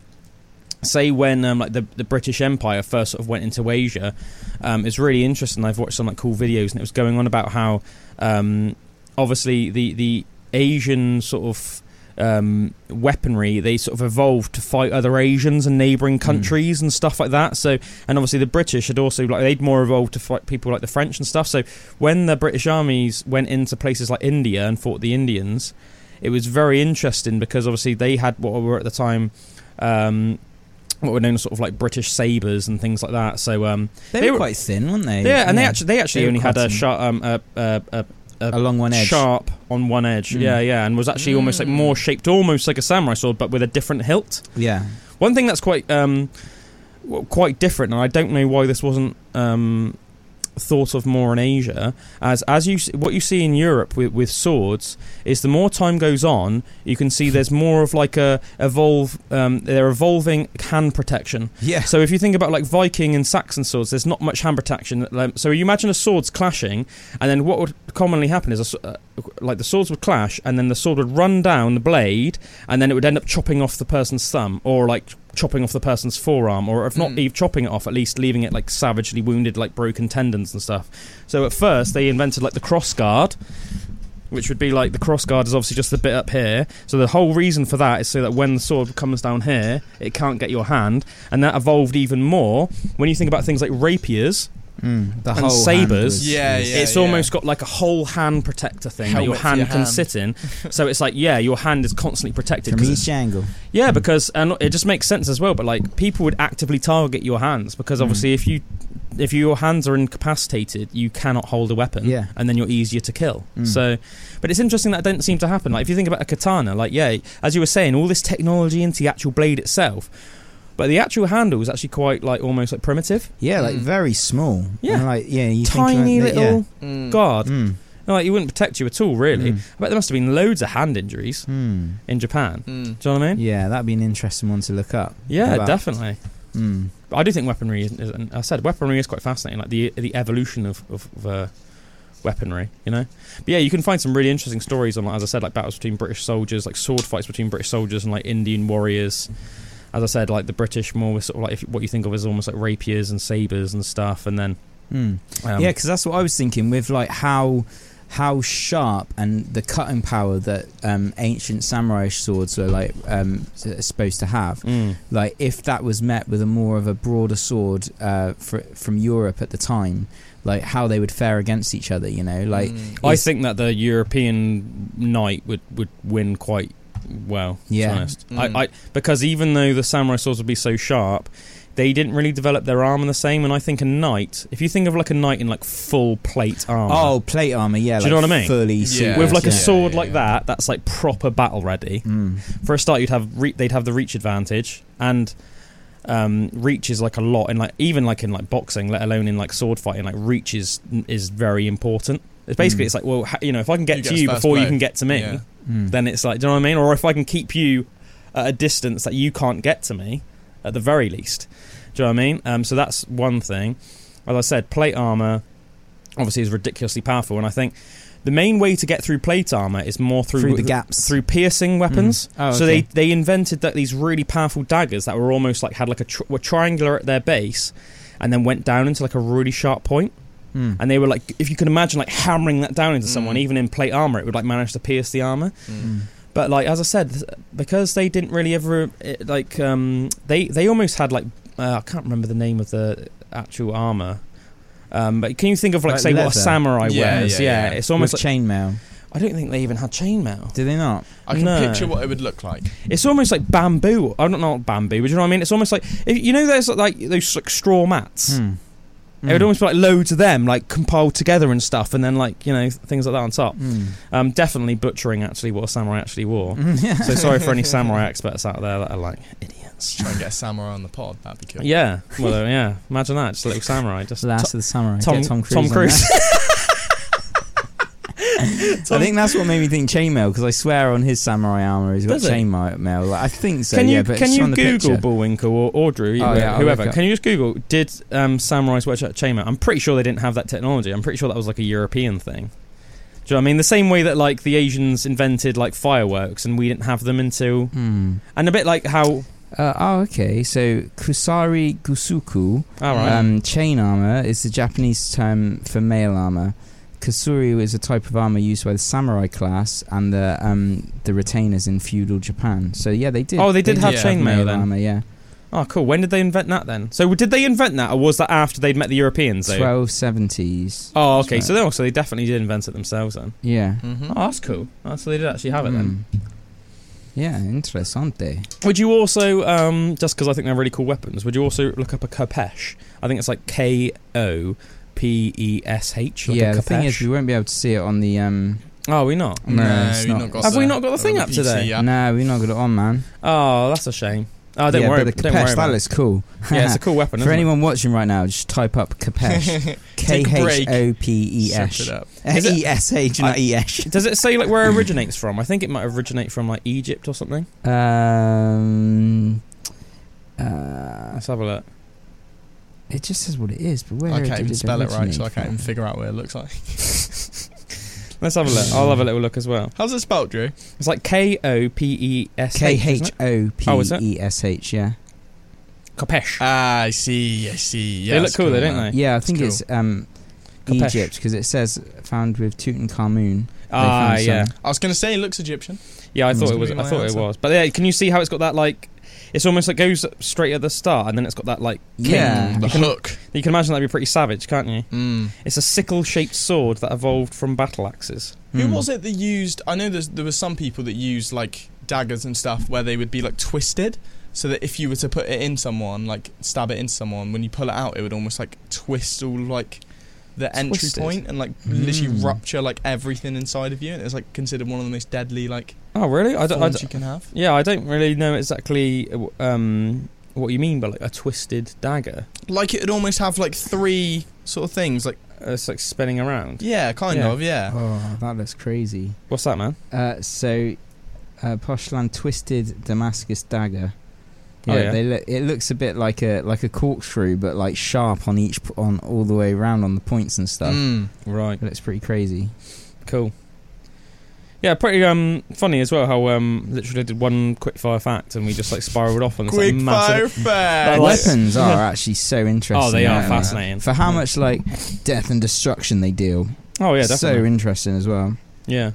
Speaker 1: say when um, like the the British Empire first sort of went into Asia, um, it's really interesting. I've watched some like cool videos, and it was going on about how um, obviously the the Asian sort of um, weaponry they sort of evolved to fight other Asians and neighbouring countries and stuff like that. So and obviously the British had also like they'd more evolved to fight people like the French and stuff. So when the British armies went into places like India and fought the Indians, it was very interesting because obviously they had what were at the time. Um, what were known as sort of like British sabers and things like that. So um,
Speaker 2: They,
Speaker 1: They
Speaker 2: were
Speaker 1: were-
Speaker 2: quite thin, weren't they?
Speaker 1: yeah, and they actually they actually
Speaker 2: They
Speaker 1: only had a sharp um, a, a, a, a
Speaker 2: along one edge.
Speaker 1: sharp on one edge.
Speaker 2: Mm.
Speaker 1: Yeah, yeah, and was actually almost like
Speaker 3: Mm.
Speaker 1: more shaped, almost like a samurai sword, but with a different hilt.
Speaker 2: Yeah.
Speaker 1: One thing that's quite um, quite different, and I don't know why this wasn't um, thought of more in Asia, as as you what you see in Europe with, with swords is the more time goes on, you can see there's more of like a evolve. Um, they're evolving hand protection.
Speaker 2: Yeah.
Speaker 1: So if you think about like Viking and Saxon swords, there's not much hand protection. So you imagine a swords clashing, and then what would commonly happen is a uh, like the swords would clash, and then the sword would run down the blade, and then it would end up chopping off the person's thumb, or like chopping off the person's forearm, or if not
Speaker 3: Mm.
Speaker 1: even chopping it off, at least leaving it like savagely wounded, like broken tendons and stuff. So at first they invented like the cross guard. Which would be like the cross guard is obviously just the bit up here. So the whole reason for that is so that when the sword comes down here, it can't get your hand, and that evolved even more when you think about things like rapiers.
Speaker 2: Mm, the
Speaker 1: And
Speaker 2: whole
Speaker 1: sabers.
Speaker 2: hand was-
Speaker 3: Yeah,
Speaker 2: was-
Speaker 3: yeah.
Speaker 1: it's almost got like a whole hand protector thing that your hand
Speaker 3: your
Speaker 1: can
Speaker 3: hand.
Speaker 1: sit in. *laughs* So it's like yeah, your hand is constantly protected.
Speaker 2: from
Speaker 1: 'cause
Speaker 2: each angle.
Speaker 1: yeah, because and it just makes sense as well. But like people would actively target your hands because
Speaker 2: Mm.
Speaker 1: obviously if you if your hands are incapacitated, you cannot hold a weapon.
Speaker 2: Yeah.
Speaker 1: and then you're easier to kill.
Speaker 2: Mm.
Speaker 1: So, but it's interesting that doesn't seem to happen. Like if you think about a katana, like yeah, as you were saying, all this technology into the actual blade itself, but the actual handle is actually quite like almost like primitive,
Speaker 2: Yeah, like
Speaker 3: Mm.
Speaker 2: very small.
Speaker 1: Yeah.
Speaker 2: And, like yeah, you
Speaker 1: tiny
Speaker 2: think like, that-
Speaker 1: little
Speaker 3: Mm.
Speaker 1: guard.
Speaker 2: Yeah. Mm.
Speaker 1: Like you wouldn't protect you at all, really.
Speaker 2: Mm.
Speaker 1: I bet there must have been loads of hand injuries
Speaker 2: Mm.
Speaker 1: in Japan.
Speaker 3: Mm.
Speaker 1: Do you know what I mean?
Speaker 2: Yeah, that'd be an interesting one to look up.
Speaker 1: Yeah,
Speaker 2: About-
Speaker 1: definitely.
Speaker 2: Mm.
Speaker 1: But I do think weaponry is, is and I said weaponry is quite fascinating, like the the evolution of of, of uh, weaponry, you know. But yeah, you can find some really interesting stories on, like, as I said, like battles between British soldiers, like sword fights between British soldiers and like Indian warriors. As I said, like the British more with sort of like if, what you think of as almost like rapiers and sabers and stuff, and then
Speaker 2: Mm.
Speaker 1: um,
Speaker 2: yeah, because that's what I was thinking with like how how sharp and the cutting power that um, ancient samurai swords were like um, supposed to have.
Speaker 1: mm,
Speaker 2: Like if that was met with a more of a broader sword uh, fr- from Europe at the time, like how they would fare against each other. You know, like
Speaker 3: Mm.
Speaker 1: I think that the European knight would would win quite well. To
Speaker 2: Yeah.
Speaker 1: be honest.
Speaker 3: Mm.
Speaker 1: I, I because even though the samurai swords would be so sharp, they didn't really develop their armor the same. And I think a knight, if you think of like a knight in like full plate armor,
Speaker 2: oh plate armor, yeah,
Speaker 1: Do you know what I mean?
Speaker 2: Fully
Speaker 3: Yeah.
Speaker 2: suited,
Speaker 1: with like a sword
Speaker 3: yeah,
Speaker 1: like that, that's like proper battle ready.
Speaker 2: Mm.
Speaker 1: For a start, you'd have re- they'd have the reach advantage, and um, reach is like a lot in like even like in like boxing, let alone in like sword fighting. Like reach is is very important. It's basically
Speaker 2: Mm.
Speaker 1: it's like well, ha- you know, if I can get
Speaker 3: Who
Speaker 1: to
Speaker 3: gets
Speaker 1: you
Speaker 3: first
Speaker 1: before you can get to me,
Speaker 3: Yeah.
Speaker 2: Mm.
Speaker 1: then it's like, do you know what I mean? Or if I can keep you at a distance that you can't get to me, at the very least. Do you know what I mean? Um, so that's one thing. As I said, plate armor obviously is ridiculously powerful, and I think the main way to get through plate armor is more through
Speaker 2: through the gaps.
Speaker 1: through piercing weapons.
Speaker 2: Mm. Oh,
Speaker 1: So they they invented that these really powerful daggers that were almost like had like a tr- were triangular at their base, and then went down into like a really sharp point.
Speaker 2: Mm.
Speaker 1: And they were like, if you can imagine like hammering that down into someone,
Speaker 3: Mm.
Speaker 1: even in plate armor, it would like manage to pierce the armor.
Speaker 3: Mm.
Speaker 1: But like as I said, because they didn't really ever it, like um, they they almost had like uh, I can't remember the name of the actual armor. Um, but can you think of like,
Speaker 2: Like
Speaker 1: say what a samurai
Speaker 3: Yeah,
Speaker 1: wears?
Speaker 3: yeah,
Speaker 1: Yeah,
Speaker 3: yeah.
Speaker 1: it's almost
Speaker 2: With
Speaker 1: like
Speaker 2: chainmail.
Speaker 1: I don't think they even had chainmail.
Speaker 2: Do they not?
Speaker 3: I can
Speaker 1: No.
Speaker 3: picture what it would look like.
Speaker 1: It's almost like bamboo. I don't know what bamboo, but you know what I mean. It's almost like if, you know there's like those like straw mats.
Speaker 2: Hmm.
Speaker 1: It would almost be like loads of them, like compiled together and stuff, and then like you know things like that on top.
Speaker 2: Hmm.
Speaker 1: Um, definitely butchering actually what a samurai actually wore.
Speaker 2: yeah. *laughs*
Speaker 1: So sorry for any samurai experts out there that are like idiots.
Speaker 3: Try and get a samurai on the pod. That'd be cool.
Speaker 1: Yeah, well, uh, yeah. Imagine that, just a little samurai, just
Speaker 2: Last
Speaker 1: to-
Speaker 2: of the Samurai.
Speaker 1: Tom,
Speaker 2: Get Tom Cruise.
Speaker 1: Tom Cruise. *laughs* *laughs*
Speaker 2: I think that's what made me think chainmail because I swear on his samurai armor he's got
Speaker 1: Does it?
Speaker 2: chainmail. Like, I think so.
Speaker 1: can you
Speaker 2: yeah, but
Speaker 1: can
Speaker 2: it's
Speaker 1: you
Speaker 2: on the
Speaker 1: Google
Speaker 2: picture.
Speaker 1: Bullwinkle or, or Drew,
Speaker 2: Oh, yeah, I'll
Speaker 1: whoever?
Speaker 2: look up.
Speaker 1: Can you just Google did um, samurais wear cha- chainmail? I'm pretty sure they didn't have that technology. I'm pretty sure that was like a European thing. Do you know what I mean? The same way that like the Asians invented like fireworks and we didn't have them until
Speaker 2: Hmm.
Speaker 1: and a bit like how
Speaker 2: Uh, oh, okay. So Kusari Gusoku,
Speaker 1: all right.
Speaker 2: um, chain armor, is the Japanese term for mail armor. Kusari is a type of armor used by the samurai class and the um, the retainers in feudal Japan. So yeah, they did.
Speaker 1: Oh, they did have
Speaker 3: Yeah.
Speaker 1: chainmail
Speaker 2: mail
Speaker 1: then.
Speaker 2: armor. Yeah,
Speaker 1: Oh, cool. When did they invent that then? So did they invent that, or was that after they'd met the Europeans? Though?
Speaker 2: twelve seventies.
Speaker 1: Oh, okay.
Speaker 2: That's
Speaker 1: So they, oh, so they definitely did invent it themselves then.
Speaker 2: Yeah.
Speaker 3: Mm-hmm.
Speaker 1: Oh, that's cool. Oh, so they did actually have it then.
Speaker 2: Hmm. Yeah, interessante.
Speaker 1: Would you also, um, just because I think they're really cool weapons, would you also look up a Kopesh? I think it's like K O P E S H. like
Speaker 2: yeah, the thing is, we won't be able to see it on the. Um,
Speaker 1: Oh, we not.
Speaker 2: no, it's
Speaker 3: we've
Speaker 2: not.
Speaker 3: got
Speaker 1: Have we not got the thing
Speaker 3: on
Speaker 1: up
Speaker 3: PC
Speaker 1: today?
Speaker 3: app.
Speaker 2: No, we've not got it on, man.
Speaker 1: Oh, that's a shame. Oh, don't
Speaker 2: yeah,
Speaker 1: worry.
Speaker 2: but the
Speaker 1: don't worry
Speaker 2: Kapesh,
Speaker 1: about
Speaker 2: that looks cool. *laughs*
Speaker 1: Yeah, it's a cool weapon. *laughs*
Speaker 2: For
Speaker 1: isn't it?
Speaker 2: anyone watching right now, just type up Kapesh. K *laughs*
Speaker 3: Take a break.
Speaker 2: H O P E
Speaker 3: Search
Speaker 2: S.
Speaker 3: it up.
Speaker 1: Is it-
Speaker 2: E S H, not E S.
Speaker 1: Does it say like where it originates from? I think it might originate from like Egypt or something.
Speaker 2: Um, uh,
Speaker 1: Let's have a look.
Speaker 2: It just says what it is, but where
Speaker 3: I can't even spell it right, so I can't even figure out what it looks like. *laughs*
Speaker 1: Let's have a look. I'll have a little look as well.
Speaker 3: How's it spelled, Drew?
Speaker 1: It's like K O P E S
Speaker 2: K
Speaker 1: H.
Speaker 2: H O
Speaker 1: Oh, is
Speaker 2: P
Speaker 1: it?
Speaker 2: E S H. Yeah,
Speaker 1: Kopesh.
Speaker 3: Ah, I see. I see. Yeah,
Speaker 1: They look
Speaker 3: it's
Speaker 1: cool though, don't they?
Speaker 2: yeah. I think
Speaker 3: cool.
Speaker 2: it's um, Egypt because it says found with Tutankhamun.
Speaker 1: Ah,
Speaker 2: found some-
Speaker 1: yeah.
Speaker 3: I was gonna say it looks Egyptian.
Speaker 1: Yeah, I thought it was. I thought
Speaker 3: my
Speaker 1: it was. But yeah, can you see how it's got that like? It's almost like goes straight at the start, and then it's got that like. king.
Speaker 2: Yeah.
Speaker 3: The
Speaker 1: You can,
Speaker 3: hook.
Speaker 1: you can imagine that'd be pretty savage, can't you?
Speaker 3: Mm.
Speaker 1: It's a sickle-shaped sword that evolved from battle axes.
Speaker 3: Who
Speaker 2: Hmm.
Speaker 3: was it that used? I know there's, there was some people that used like daggers and stuff where they would be like twisted, so that if you were to put it in someone, like stab it in someone, when you pull it out, it would almost like twist all like the entry
Speaker 1: Twisted?
Speaker 3: point and like literally
Speaker 2: Mm.
Speaker 3: rupture like everything inside of you. And it's like considered one of the most deadly like
Speaker 1: Oh, really? I don't. I
Speaker 3: forms
Speaker 1: don't
Speaker 3: you can have.
Speaker 1: yeah, I don't really know exactly um, what you mean by like a twisted dagger.
Speaker 3: Like it would almost have like three sort of things. Like
Speaker 1: Uh, It's like spinning around.
Speaker 3: yeah, kind
Speaker 1: Yeah.
Speaker 3: of yeah.
Speaker 2: Oh, that looks crazy.
Speaker 1: What's that, man?
Speaker 2: Uh, so, uh, Poshland twisted Damascus dagger.
Speaker 1: Oh,
Speaker 2: Yeah,
Speaker 1: yeah.
Speaker 2: They look, it looks a bit like a like a corkscrew, but like sharp on each p- on all the way around on the points and stuff.
Speaker 3: Mm.
Speaker 1: Right.
Speaker 2: It looks pretty crazy.
Speaker 1: Cool. Yeah, pretty um funny as well how um literally did one quick fire fact and we just like spiraled off on this
Speaker 3: Quick
Speaker 1: like,
Speaker 3: fire
Speaker 1: massive.
Speaker 3: fact.
Speaker 1: like-
Speaker 2: Weapons are *laughs* actually so interesting.
Speaker 1: Oh, they are
Speaker 2: aren't
Speaker 1: fascinating.
Speaker 2: For how much like death and destruction they deal.
Speaker 1: Oh yeah,
Speaker 2: So
Speaker 1: definitely.
Speaker 2: interesting as well.
Speaker 1: yeah.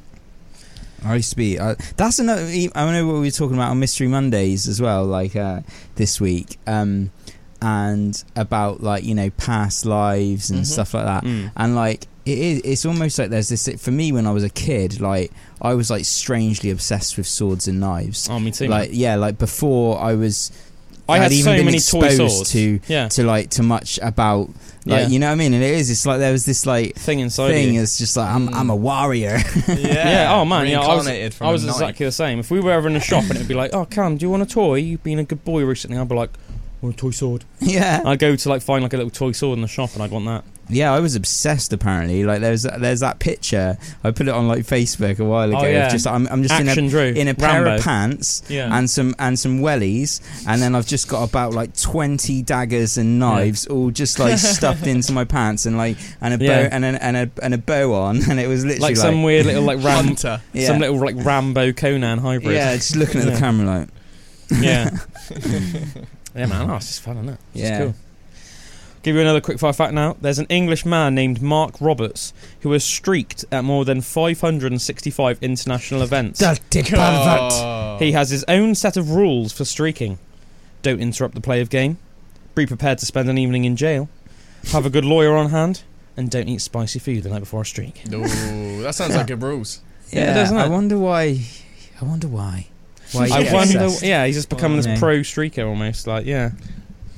Speaker 2: I used to be. Uh, that's another. I know what we were talking about on Mystery Mondays as well, like uh, this week, um, and about like you know past lives and
Speaker 3: Mhm.
Speaker 2: stuff like that.
Speaker 1: Mm.
Speaker 2: And like it is, it's almost like there's this. For me, when I was a kid, like I was like strangely obsessed with swords and knives.
Speaker 1: Oh, me too.
Speaker 2: Like yeah, like before I was.
Speaker 1: I had
Speaker 2: even
Speaker 1: so
Speaker 2: been
Speaker 1: many toy
Speaker 2: exposed
Speaker 1: swords.
Speaker 2: to
Speaker 1: yeah.
Speaker 2: to like to much about like
Speaker 1: Yeah.
Speaker 2: you know what I mean. And it is. It's like there was this like
Speaker 1: Thing inside
Speaker 2: thing.
Speaker 1: you.
Speaker 2: It's just like I'm
Speaker 3: Mm.
Speaker 2: I'm a warrior. *laughs*
Speaker 3: yeah.
Speaker 1: Yeah, oh, man, yeah, I was- I was exactly the same. If we were ever in a shop and it'd be like, "Oh, Callum, do you want a toy? You've been a good boy recently." I'd be like, "I want a toy sword." *laughs*
Speaker 2: yeah.
Speaker 1: I'd go to like find like a little toy sword in the shop and I'd want that.
Speaker 2: Yeah, I was obsessed. Apparently, like there's there's that picture. I put it on like Facebook a while oh, ago.
Speaker 1: Oh, yeah.
Speaker 2: of Just I'm, I'm just
Speaker 1: Action
Speaker 2: in
Speaker 1: Drew.
Speaker 2: a in a pair
Speaker 1: Rambo.
Speaker 2: of pants
Speaker 1: Yeah.
Speaker 2: and some and some wellies, and then I've just got about like twenty daggers and knives all just like *laughs* stuffed into my pants and like and a bow
Speaker 1: Yeah.
Speaker 2: and a, and a and a bow on, *laughs* and it was literally
Speaker 1: like
Speaker 2: like,
Speaker 1: some weird little like ram,
Speaker 3: Hunter.
Speaker 2: yeah,
Speaker 1: some little like Rambo Conan hybrid.
Speaker 2: yeah, just looking at
Speaker 1: Yeah.
Speaker 2: the camera like
Speaker 1: yeah. *laughs* yeah, man. Oh, it's just fun, isn't it? It's
Speaker 2: Yeah.
Speaker 1: cool. Give you another quick fire fact now. There's an English man named Mark Roberts who has streaked at more than 565 international events.
Speaker 3: Oh.
Speaker 1: He has his own set of rules for streaking. Don't interrupt the play of game. Be prepared to spend an evening in jail. Have a good lawyer on hand. And don't eat spicy food the night before a streak.
Speaker 3: Ooh, that sounds like good rules.
Speaker 1: Yeah,
Speaker 2: yeah.
Speaker 1: doesn't it?
Speaker 2: I wonder why. I wonder why. Why
Speaker 1: I wonder.
Speaker 2: obsessed.
Speaker 1: Yeah, he's just becoming
Speaker 3: Oh,
Speaker 1: this
Speaker 2: yeah.
Speaker 1: pro streaker almost. Like, yeah.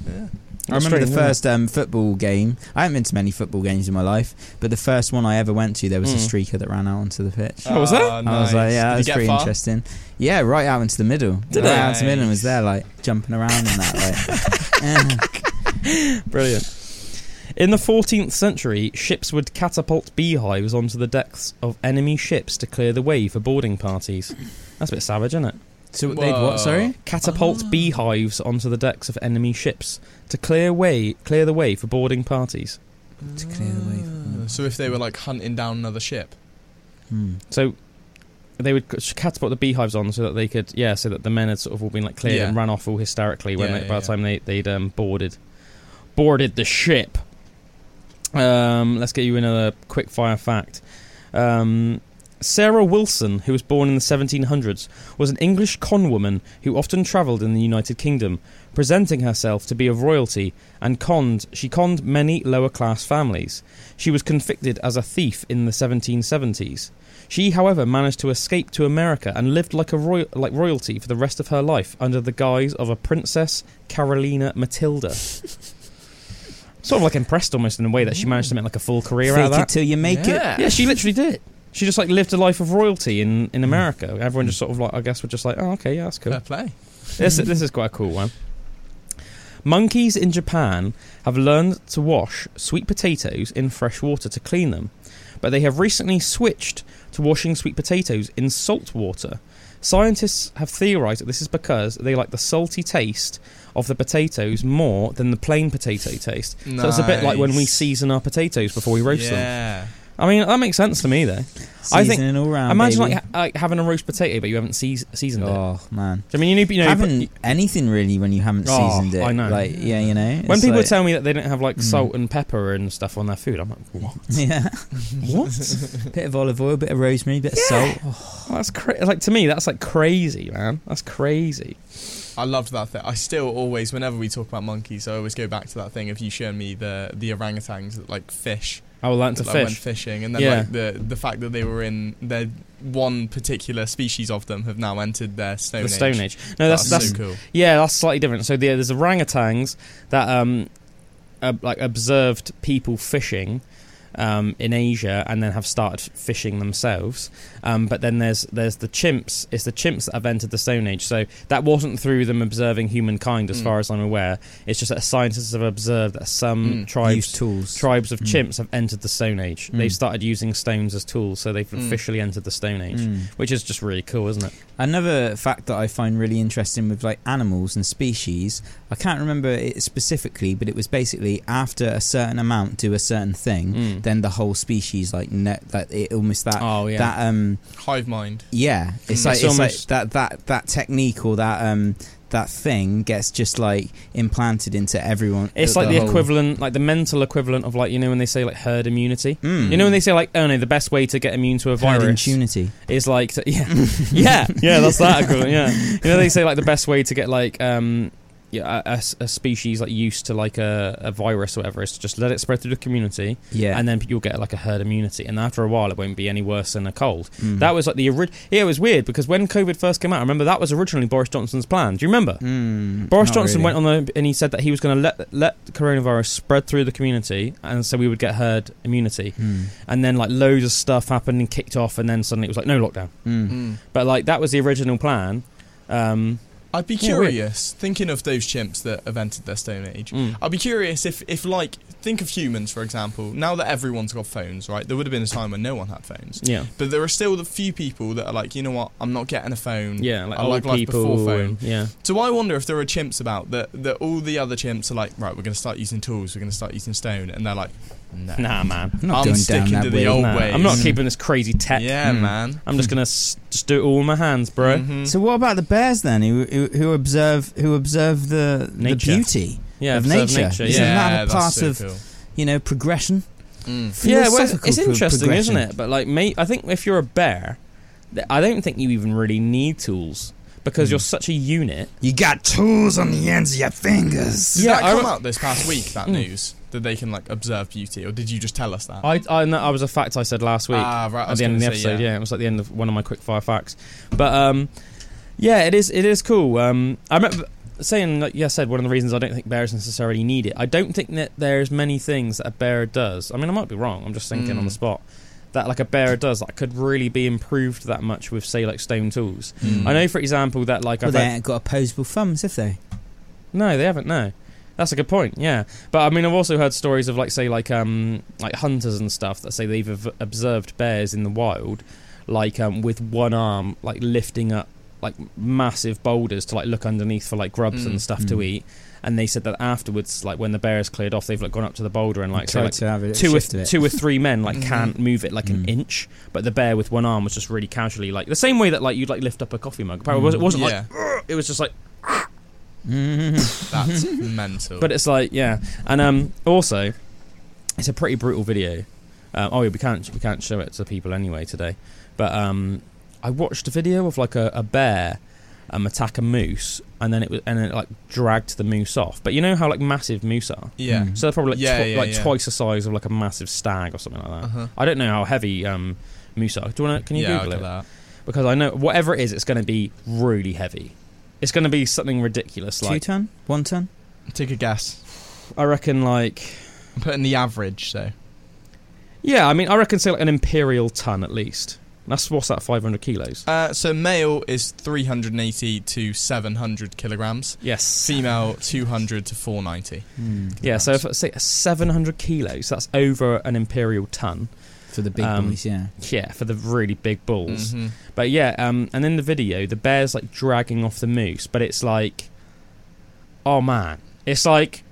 Speaker 3: Yeah.
Speaker 2: I remember the
Speaker 1: Strange, isn't
Speaker 2: first um, football game. I haven't been to many football games in my life, but the first one I ever went to, there was a
Speaker 1: Mm.
Speaker 2: streaker that ran out onto the pitch.
Speaker 1: Oh, was that?
Speaker 3: Ah,
Speaker 2: I was like, yeah,
Speaker 3: Did
Speaker 2: that's
Speaker 3: you
Speaker 2: pretty
Speaker 3: far?
Speaker 2: interesting. Yeah, right out into the middle.
Speaker 1: Did
Speaker 2: right
Speaker 3: it?
Speaker 2: out into the middle and was there, like jumping around and that. Like, *laughs* yeah.
Speaker 1: Brilliant. In the 14th century, ships would catapult beehives onto the decks of enemy ships to clear the way for boarding parties. That's a bit savage, isn't it?
Speaker 2: So they'd what? Sorry.
Speaker 1: Catapult
Speaker 3: Ah.
Speaker 1: beehives onto the decks of enemy ships to clear way clear the way for boarding parties.
Speaker 2: To clear the way for
Speaker 3: Ah. So if they were like hunting down another ship,
Speaker 2: Hmm.
Speaker 1: So they would c- catapult the beehives on so that they could, yeah, so that the men had sort of all been like cleared
Speaker 3: Yeah.
Speaker 1: and ran off all hysterically when
Speaker 3: Yeah,
Speaker 1: they,
Speaker 3: yeah,
Speaker 1: by the
Speaker 3: yeah.
Speaker 1: time they they'd um, boarded boarded the ship. Um, let's get you another quick fire fact. Um, Sarah Wilson, who was born in the 1700s, was an English conwoman who often travelled in the United Kingdom, presenting herself to be of royalty, and conned. She conned many lower class families. She was convicted as a thief in the 1770s. She, however, managed to escape to America and lived like a royal, like royalty for the rest of her life under the guise of a Princess Carolina Matilda. *laughs* sort of like impressed almost in a way that she managed to make like a full career out of
Speaker 2: Fake
Speaker 1: that.
Speaker 2: it till you make it.
Speaker 3: Yeah,
Speaker 1: she literally did. She just like lived a life of royalty in, in hmm. America. Everyone just sort of like I guess were just like, oh okay, yeah, that's cool.
Speaker 3: fair play.
Speaker 1: this this is quite a cool one. Monkeys in Japan have learned to wash sweet potatoes in fresh water to clean them, but they have recently switched to washing sweet potatoes in salt water. Scientists have theorized that this is because they like the salty taste of the potatoes more than the plain potato taste. So it's a bit like when we season our potatoes before we roast them.
Speaker 3: Yeah.
Speaker 1: I mean, that makes sense to me though. I think-
Speaker 2: Seasoning all round.
Speaker 1: Imagine
Speaker 2: baby.
Speaker 1: like, ha- like having a roast potato, but you haven't seas- seasoned it.
Speaker 2: Oh man,
Speaker 1: I mean, you need, you know,
Speaker 2: haven't anything really when you haven't
Speaker 1: Oh,
Speaker 2: seasoned it.
Speaker 1: I know.
Speaker 2: Like yeah, you know.
Speaker 1: when
Speaker 2: it's
Speaker 1: people
Speaker 2: like,
Speaker 1: tell me that they don't have like
Speaker 2: Mm.
Speaker 1: salt and pepper and stuff on their food, I'm like, what? *laughs*
Speaker 2: yeah,
Speaker 1: what? *laughs*
Speaker 2: bit of olive oil, bit of rosemary, bit of salt.
Speaker 1: Oh, that's cra- like to me, that's like crazy, man. That's crazy.
Speaker 3: I loved that thing. I still always, whenever we talk about monkeys, I always go back to that thing of you showing me the the orangutans that like fish,
Speaker 1: I would like to
Speaker 3: that, like, went
Speaker 1: fish.
Speaker 3: fishing, and then
Speaker 1: Yeah.
Speaker 3: like the the fact that they were in their one particular species of them have now entered their stone
Speaker 1: the
Speaker 3: age.
Speaker 1: Stone Age. No, that's that's
Speaker 3: so cool.
Speaker 1: yeah, that's slightly different. So there, there's orangutans that um, uh, like observed people fishing. Um, in Asia, and then have started fishing themselves. Um, but then there's there's the chimps. It's the chimps that have entered the Stone Age. So that wasn't through them observing humankind, as
Speaker 3: Mm.
Speaker 1: far as I'm aware. It's just that scientists have observed that some
Speaker 3: Mm.
Speaker 1: tribes
Speaker 2: tools.
Speaker 1: tribes of
Speaker 2: Mm.
Speaker 1: chimps have entered the Stone Age.
Speaker 2: Mm.
Speaker 1: They've started using stones as tools, so they've
Speaker 3: Mm.
Speaker 1: officially entered the Stone Age,
Speaker 2: Mm.
Speaker 1: which is just really cool, isn't it?
Speaker 2: Another fact that I find really interesting with like animals and species, I can't remember it specifically, but it was basically after a certain amount do a certain thing. Then the whole species like ne- that it almost that
Speaker 1: oh yeah,
Speaker 2: that um
Speaker 3: Hive mind.
Speaker 2: yeah, it's
Speaker 3: Mm.
Speaker 2: like
Speaker 1: It's
Speaker 2: it's, like that that that technique or that um that thing gets just like implanted into everyone.
Speaker 1: it's like the,
Speaker 2: whole-
Speaker 1: equivalent, like the mental equivalent of like you know when they say like herd immunity.
Speaker 2: Mm.
Speaker 1: You know when they say like oh no, the best way to get immune to a
Speaker 2: Herd
Speaker 1: virus
Speaker 2: immunity.
Speaker 1: is like to, *laughs* yeah, *laughs* yeah, yeah, that's that equivalent. Yeah, you know they say like the best way to get like um yeah, a, a- a species like used to like a, a virus or whatever is to just let it spread through the community,
Speaker 2: Yeah,
Speaker 1: and then you'll get like a herd immunity, and after a while it won't be any worse than a cold.
Speaker 2: Mm.
Speaker 1: That was like the original. Yeah, it was weird because when COVID first came out, I remember that was originally Boris Johnson's plan. Do you remember?
Speaker 2: Mm,
Speaker 1: Boris Johnson
Speaker 2: really.
Speaker 1: went on the and he said that he was going to let let the coronavirus spread through the community, and so we would get herd immunity.
Speaker 2: Mm.
Speaker 1: And then like loads of stuff happened and kicked off, and then suddenly it was like no lockdown.
Speaker 2: Mm.
Speaker 3: Mm.
Speaker 1: But like that was the original plan. Um,
Speaker 3: I'd be curious, thinking of those chimps that have entered their stone age.
Speaker 1: Mm.
Speaker 3: I'd be curious if, if like, think of humans, for example. Now that everyone's got phones, right? There would have been a time when no one had phones.
Speaker 1: Yeah,
Speaker 3: But there are still the few people that are like, you know what? I'm not getting a phone.
Speaker 1: yeah, like
Speaker 3: I
Speaker 1: old
Speaker 3: like life
Speaker 1: people.
Speaker 3: before phone.
Speaker 1: and- yeah,
Speaker 3: So I wonder if there are chimps about that. That all the other chimps are like, right, we're going to start using tools. We're going to start using stone, and they're like, no,
Speaker 1: nah, man.
Speaker 2: I'm not
Speaker 3: I'm
Speaker 2: going
Speaker 3: sticking
Speaker 2: down that
Speaker 3: to the
Speaker 2: way.
Speaker 3: old
Speaker 1: Nah,
Speaker 3: ways.
Speaker 1: I'm not keeping this crazy tech.
Speaker 3: Yeah,
Speaker 2: Mm.
Speaker 3: man.
Speaker 1: I'm just gonna s- just do it all with my hands, bro.
Speaker 3: Mhm.
Speaker 2: So what about the bears then, who who, who observe who observe the
Speaker 1: Nature.
Speaker 2: the beauty,
Speaker 1: Yeah,
Speaker 2: Of
Speaker 1: observe
Speaker 2: nature.
Speaker 1: yeah.
Speaker 2: Isn't that a part
Speaker 3: so
Speaker 2: of-
Speaker 3: cool.
Speaker 2: you know, progression?
Speaker 3: Mm.
Speaker 1: Yeah, well, it's,
Speaker 2: Philosophical
Speaker 1: it's
Speaker 2: pro-
Speaker 1: interesting, isn't it? But like, mate, I think if you're a bear, I don't think you even really need tools because
Speaker 2: Mm.
Speaker 1: you're such a unit.
Speaker 2: You got tools on the ends of your fingers.
Speaker 3: Did
Speaker 1: Yeah,
Speaker 3: that
Speaker 1: I
Speaker 3: come
Speaker 1: re-
Speaker 3: out this past week? That
Speaker 1: Mm.
Speaker 3: news that they can like observe beauty, or did you just tell us that?
Speaker 1: I I know I was a fact I said last week
Speaker 3: Ah, right.
Speaker 1: At the end of the
Speaker 3: gonna say,
Speaker 1: episode. Yeah. it was at the end of one of my quick fire facts. But um, yeah, it is it is cool. Um, I remember saying like yeah, I said one of the reasons I don't think bears necessarily need it. I don't think that there's many things that a bear does. I mean, I might be wrong. I'm just thinking on the
Speaker 3: Mm.
Speaker 1: spot. That like a bear does that could really be improved that much with say like stone tools.
Speaker 3: Mm.
Speaker 1: I know, for example, that like
Speaker 2: Well,
Speaker 1: I've
Speaker 2: they
Speaker 1: had-
Speaker 2: ain't got opposable thumbs, have they?
Speaker 1: no, they haven't. No, that's a good point. Yeah, but I mean, I've also heard stories of like say like um like hunters and stuff that say they've observed bears in the wild, like um with one arm like lifting up like massive boulders to like look underneath for like grubs
Speaker 3: Mm.
Speaker 1: and stuff to
Speaker 2: Mm.
Speaker 1: eat. And they said that afterwards, like when the bear is cleared off, they've like gone up to the boulder and like say like
Speaker 2: to have a
Speaker 1: two or
Speaker 2: shift it.
Speaker 1: two or three men like
Speaker 3: Mhm.
Speaker 1: can't move it like an
Speaker 2: Mm.
Speaker 1: inch, but the bear with one arm was just really casually like the same way that like you'd like lift up a coffee mug. Apparently, it wasn't- it wasn't
Speaker 3: yeah,
Speaker 1: like it was just like *laughs*
Speaker 3: that's mental.
Speaker 1: But it's like, yeah, and um, also, it's a pretty brutal video. Um, oh, yeah, we can't we can't show it to people anyway today. But um, I watched a video of like a, a bear um, attack a moose, and then it was and then it like dragged the moose off. But you know how like massive moose are,
Speaker 3: yeah.
Speaker 2: Mm.
Speaker 1: so they're probably like,
Speaker 3: Yeah,
Speaker 1: twi-
Speaker 3: yeah,
Speaker 1: like
Speaker 3: yeah.
Speaker 1: twice the size of like a massive stag or something like that.
Speaker 3: Uh-huh.
Speaker 1: I don't know how heavy um, moose are. Do you want to? Can you
Speaker 3: yeah, I'll
Speaker 1: Google
Speaker 3: do
Speaker 1: it?
Speaker 3: that.
Speaker 1: Because I know whatever it is, it's going to be really heavy. It's going to be something ridiculous.
Speaker 2: Two
Speaker 1: Like
Speaker 2: ton, one ton.
Speaker 3: Take a guess.
Speaker 1: I reckon, like
Speaker 3: I'm putting the average, so
Speaker 1: Yeah, I mean, I reckon say like an imperial ton at least. That's what's that, 500 kilos?
Speaker 3: uh, so male is 380 to 700 kilograms.
Speaker 1: Yes.
Speaker 3: Female 200 to 490.
Speaker 2: Mm.
Speaker 1: Yeah, so if I say 700 kilos, that's over an imperial ton.
Speaker 2: For the big
Speaker 1: Um,
Speaker 2: boys, yeah.
Speaker 1: Yeah, for the really big bulls.
Speaker 3: Mhm.
Speaker 1: But yeah, um, and in the video, the bear's like dragging off the moose, but it's like, oh man, it's like,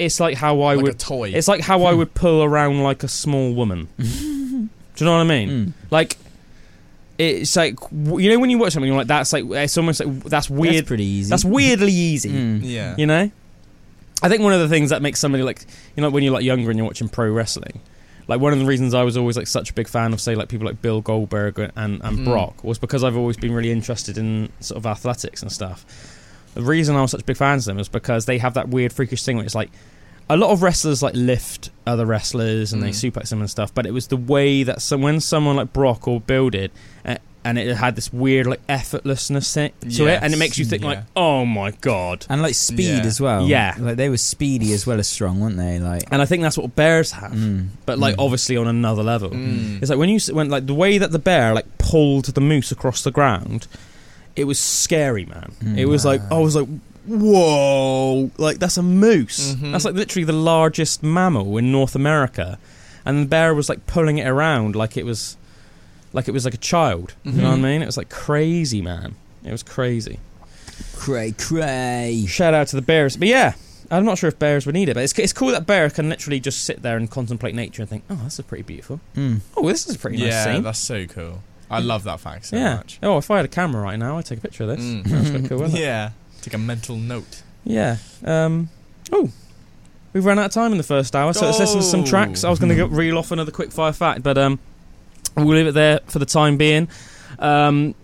Speaker 1: it's like how I
Speaker 3: like a
Speaker 1: would,
Speaker 3: toy.
Speaker 1: it's like how I would pull around like a small woman. *laughs* Do you know what I mean?
Speaker 2: Mm.
Speaker 1: Like, it's like you know when you watch something, you're like, that's like it's almost like that's
Speaker 2: That's
Speaker 1: weird.
Speaker 2: pretty easy.
Speaker 1: That's weirdly easy.
Speaker 2: Mm.
Speaker 3: yeah.
Speaker 1: You know, I think one of the things that makes somebody like you know when you're like younger and you're watching pro wrestling, like one of the reasons I was always like such a big fan of say like people like Bill Goldberg and and
Speaker 3: Mm.
Speaker 1: Brock was because I've always been really interested in sort of athletics and stuff. The reason I was such big fans of them is because they have that weird freakish thing where it's like a lot of wrestlers like lift other wrestlers and they
Speaker 3: Mm.
Speaker 1: suplex them and stuff, but it was the way that some, when someone like Brock or Bill did, uh, and it had this weird like effortlessness to to it, and it makes you think
Speaker 3: Yeah.
Speaker 1: like, oh my god.
Speaker 2: And like speed
Speaker 3: Yeah.
Speaker 2: as well.
Speaker 1: Yeah.
Speaker 2: Like they were speedy as well as strong, weren't they? Like.
Speaker 1: And I think that's what bears have,
Speaker 2: Mm.
Speaker 1: but like
Speaker 2: Mm.
Speaker 1: obviously on another level.
Speaker 3: Mm.
Speaker 1: It's like when you s- when like the way that the bear like pulled the moose across the ground, it was scary, man.
Speaker 2: Mm.
Speaker 1: It was like I was like, whoa, like that's a moose.
Speaker 3: Mhm.
Speaker 1: That's like literally the largest mammal in North America, and the bear was like pulling it around like it was, like it was like a child. You know what I
Speaker 3: Mhm.
Speaker 1: mean? It was like crazy, man. It was crazy.
Speaker 2: Cray cray.
Speaker 1: Shout out to the bears, but yeah. I'm not sure if bears would need it, but it's, it's cool that bear can literally just sit there and contemplate nature and think, "Oh, this is pretty beautiful.
Speaker 2: Mm.
Speaker 1: Oh, this is a pretty nice
Speaker 3: yeah,
Speaker 1: scene."
Speaker 3: that's so cool. I love that fact so
Speaker 1: yeah.
Speaker 3: much.
Speaker 1: Oh, if I had a camera right now, I'd take a picture of this.
Speaker 3: Mm.
Speaker 1: That's quite cool, isn't it? *laughs*
Speaker 3: Take a mental note.
Speaker 1: Yeah. Um, oh, we've run out of time in the first hour, so let's listen to some
Speaker 3: Oh.
Speaker 1: tracks. I was going to reel off another quick fire fact, but um, we'll leave it there for the time being. Um,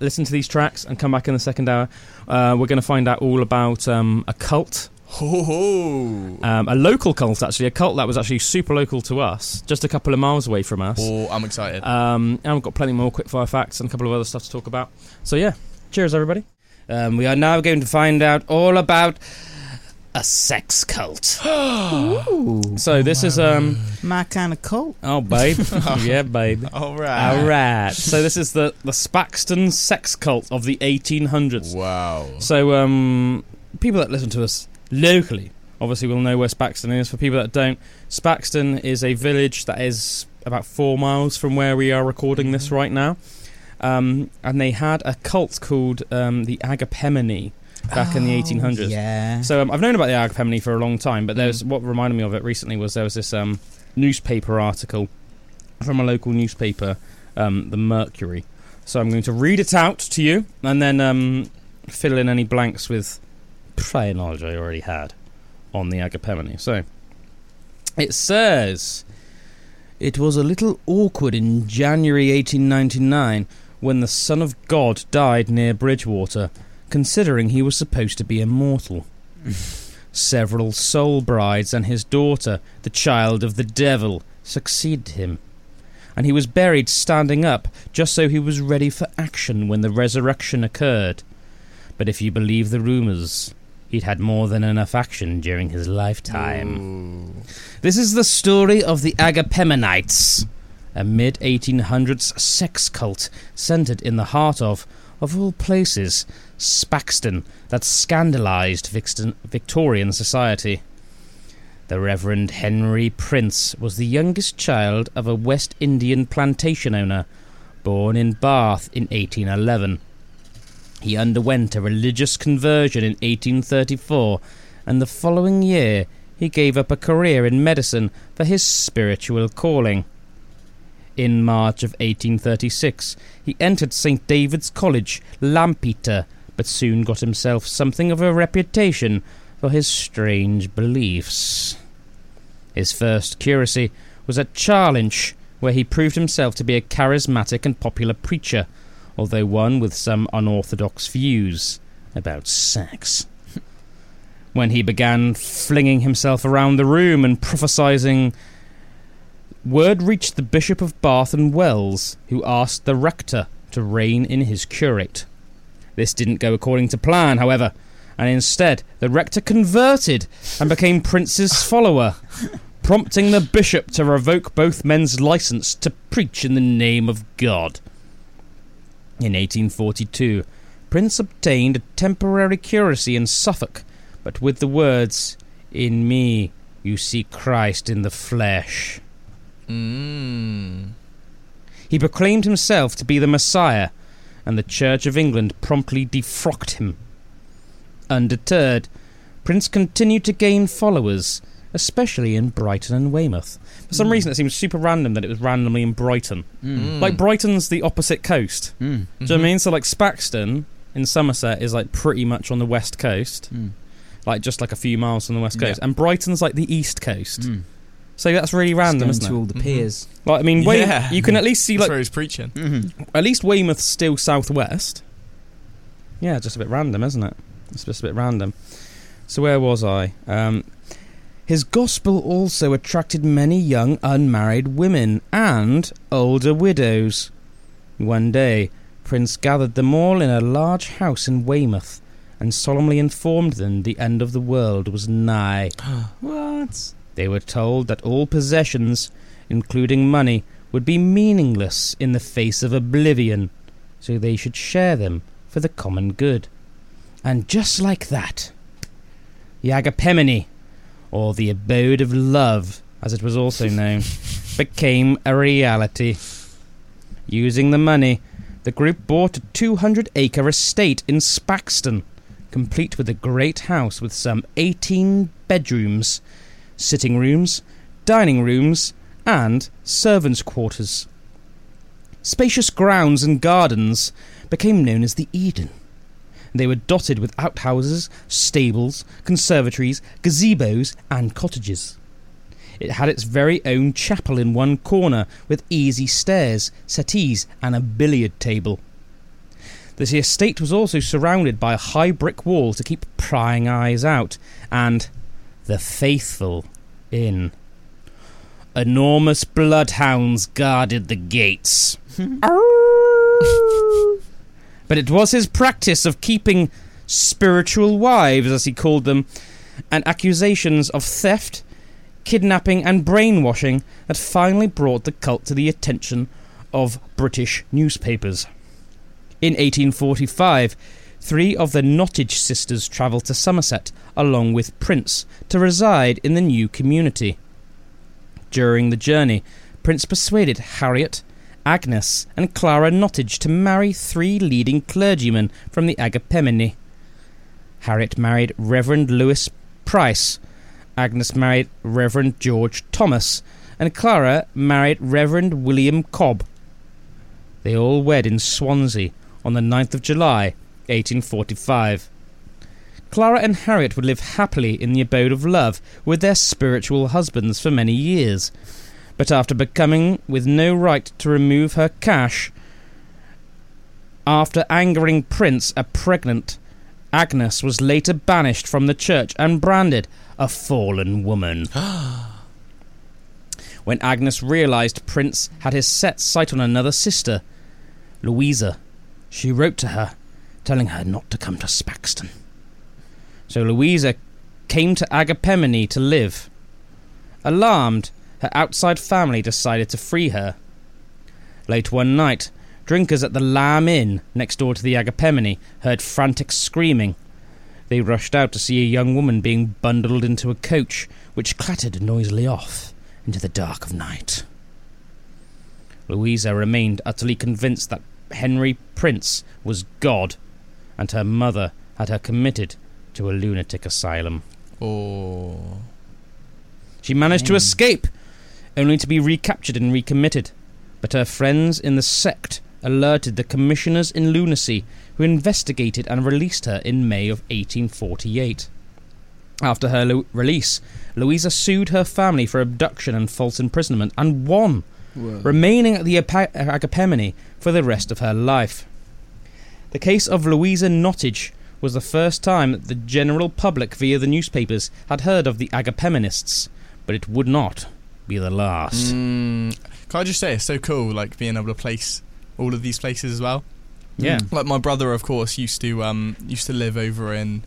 Speaker 1: listen to these tracks and come back in the second hour. Uh, we're going to find out all about um, a cult,
Speaker 3: Ho ho.
Speaker 1: um, a local cult actually, a cult that was actually super local to us, just a couple of miles away from us.
Speaker 3: Oh, I'm excited.
Speaker 1: Um, and we've got plenty more quickfire facts and a couple of other stuff to talk about. So yeah, cheers everybody. Um, we are now going to find out all about a sex cult. *gasps*
Speaker 2: Ooh,
Speaker 1: So this is um
Speaker 2: my kind of cult.
Speaker 1: oh babe *laughs* yeah babe
Speaker 3: All right.
Speaker 1: all right so this is the the Spaxton sex cult of the 1800s.
Speaker 3: Wow.
Speaker 1: So um people that listen to us locally obviously will know where Spaxton is. For people that don't, Spaxton is a village that is about four miles from where we are recording this right now. Um, and they had a cult called um, the Agapemone back in the 1800s.
Speaker 2: Yeah.
Speaker 1: So um, I've known about the Agapemone for a long time, but there's what reminded me of it recently was there was this um, newspaper article from a local newspaper, um, the Mercury. So I'm going to read it out to you and then um, fill in any blanks with prior knowledge I already had on the Agapemone. So it says it was a little awkward in January 1899 when the Son of God died near Bridgwater considering he was supposed to be immortal. *laughs* Several soul brides and his daughter, the child of the devil, succeeded him. And he was buried standing up, just so he was ready for action when the resurrection occurred. But if you believe the rumours, he'd had more than enough action during his lifetime. This is the story of the Agapemonites, a mid 1800s sex cult centered in the heart of, of all places, Spaxton that scandalized Vixton, Victorian society. The Reverend Henry Prince was the youngest child of a West Indian plantation owner, born in Bath in 1811. He underwent a religious conversion in 1834, and the following year he gave up a career in medicine for his spiritual calling. In March of 1836, he entered St. David's College, Lampeter, but soon got himself something of a reputation for his strange beliefs. His first curacy was at Charlinch, where he proved himself to be a charismatic and popular preacher, although one with some unorthodox views about sex. *laughs* when he began flinging himself around the room and prophesying, word reached the Bishop of Bath and Wells, who asked the rector to rein in his curate. This didn't go according to plan, however, and instead the rector converted and became Prince's follower, prompting the bishop to revoke both men's license to preach in the name of God. In 1842, Prince obtained a temporary curacy in Suffolk, but with the words, In me you see Christ in the flesh.
Speaker 3: Mm.
Speaker 1: He proclaimed himself to be the Messiah, and the Church of England promptly defrocked him. Undeterred, Prince continued to gain followers, especially in Brighton and Weymouth. For some
Speaker 2: Mm.
Speaker 1: reason, it seems super random that it was randomly in Brighton.
Speaker 2: Mm.
Speaker 1: Like, Brighton's the opposite coast.
Speaker 2: Mm.
Speaker 1: Do you know
Speaker 3: Mm-hmm.
Speaker 1: what I mean? So, like, Spaxton in Somerset is, like, pretty much on the west coast,
Speaker 2: Mm.
Speaker 1: like, just like a few miles from the west
Speaker 3: Yeah.
Speaker 1: coast. And Brighton's, like, the east coast. So that's really random,
Speaker 2: Just
Speaker 1: isn't
Speaker 2: going
Speaker 1: it?
Speaker 2: to all the
Speaker 3: Mhm.
Speaker 2: piers.
Speaker 1: Like, I mean, Wey-
Speaker 3: Yeah.
Speaker 1: you can at least see,
Speaker 3: That's
Speaker 1: like,
Speaker 3: where he's preaching.
Speaker 2: Mm-hmm.
Speaker 1: At least Weymouth's still southwest. Yeah, just a bit random, isn't it? It's just a bit random. So where was I? Um, his gospel also attracted many young unmarried women and older widows. One day, Prince gathered them all in a large house in Weymouth and solemnly informed them the end of the world was nigh. *gasps*
Speaker 2: What?
Speaker 1: They were told that all possessions, including money, would be meaningless in the face of oblivion, so they should share them for the common good. And just like that, the Agapemone, or the Abode of Love, as it was also known, *laughs* became a reality. Using the money, the group bought a 200 acre estate in Spaxton, complete with a great house with some 18 bedrooms, sitting rooms, dining rooms, and servants' quarters. Spacious grounds and gardens became known as the Eden. They were dotted with outhouses, stables, conservatories, gazebos, and cottages. It had its very own chapel in one corner, with easy stairs, settees, and a billiard table. The estate was also surrounded by a high brick wall to keep prying eyes out, and the faithful in. Enormous bloodhounds guarded the gates. *laughs* *laughs* but it was his practice of keeping spiritual wives, as he called them, and accusations of theft, kidnapping, and brainwashing that finally brought the cult to the attention of British newspapers. In 1845, three of the Nottage sisters travelled to Somerset along with Prince to reside in the new community. During the journey, Prince persuaded Harriet, Agnes, and Clara Nottage to marry three leading clergymen from the Agapemone. Harriet married Reverend Lewis Price, Agnes married Reverend George Thomas, and Clara married Reverend William Cobb. They all wed in Swansea on the 9th of July, 1845. Clara and Harriet would live happily in the abode of love with their spiritual husbands for many years. But after becoming with no right to remove her cash, after angering Prince a pregnant, Agnes was later banished from the church and branded a fallen woman. *gasps* when Agnes realized Prince had his set sight on another sister, Louisa, she wrote to her, telling her not to come to Spaxton. So Louisa came to Agapemone to live. Alarmed, her outside family decided to free her. Late one night, drinkers at the Lamb Inn next door to the Agapemone heard frantic screaming. They rushed out to see a young woman being bundled into a coach, which clattered noisily off into the dark of night. Louisa remained utterly convinced that Henry Prince was God, and her mother had her committed to a lunatic asylum.
Speaker 3: Oh.
Speaker 1: She managed to
Speaker 2: mm.
Speaker 1: escape, only to be recaptured and recommitted. But her friends in the sect alerted the commissioners in lunacy, who investigated and released her in May of 1848. After her lo- release, Louisa sued her family for abduction and false imprisonment and won, remaining at the Apa- Agapemone for the rest of her life. The case of Louisa Nottage was the first time that the general public via the newspapers had heard of the Agapemonists, but it would not be the last.
Speaker 3: Mm, can I just say it's so cool, like being able to place all of these places as well.
Speaker 1: Yeah.
Speaker 2: Mm.
Speaker 3: Like my brother, of course, used to um used to live over in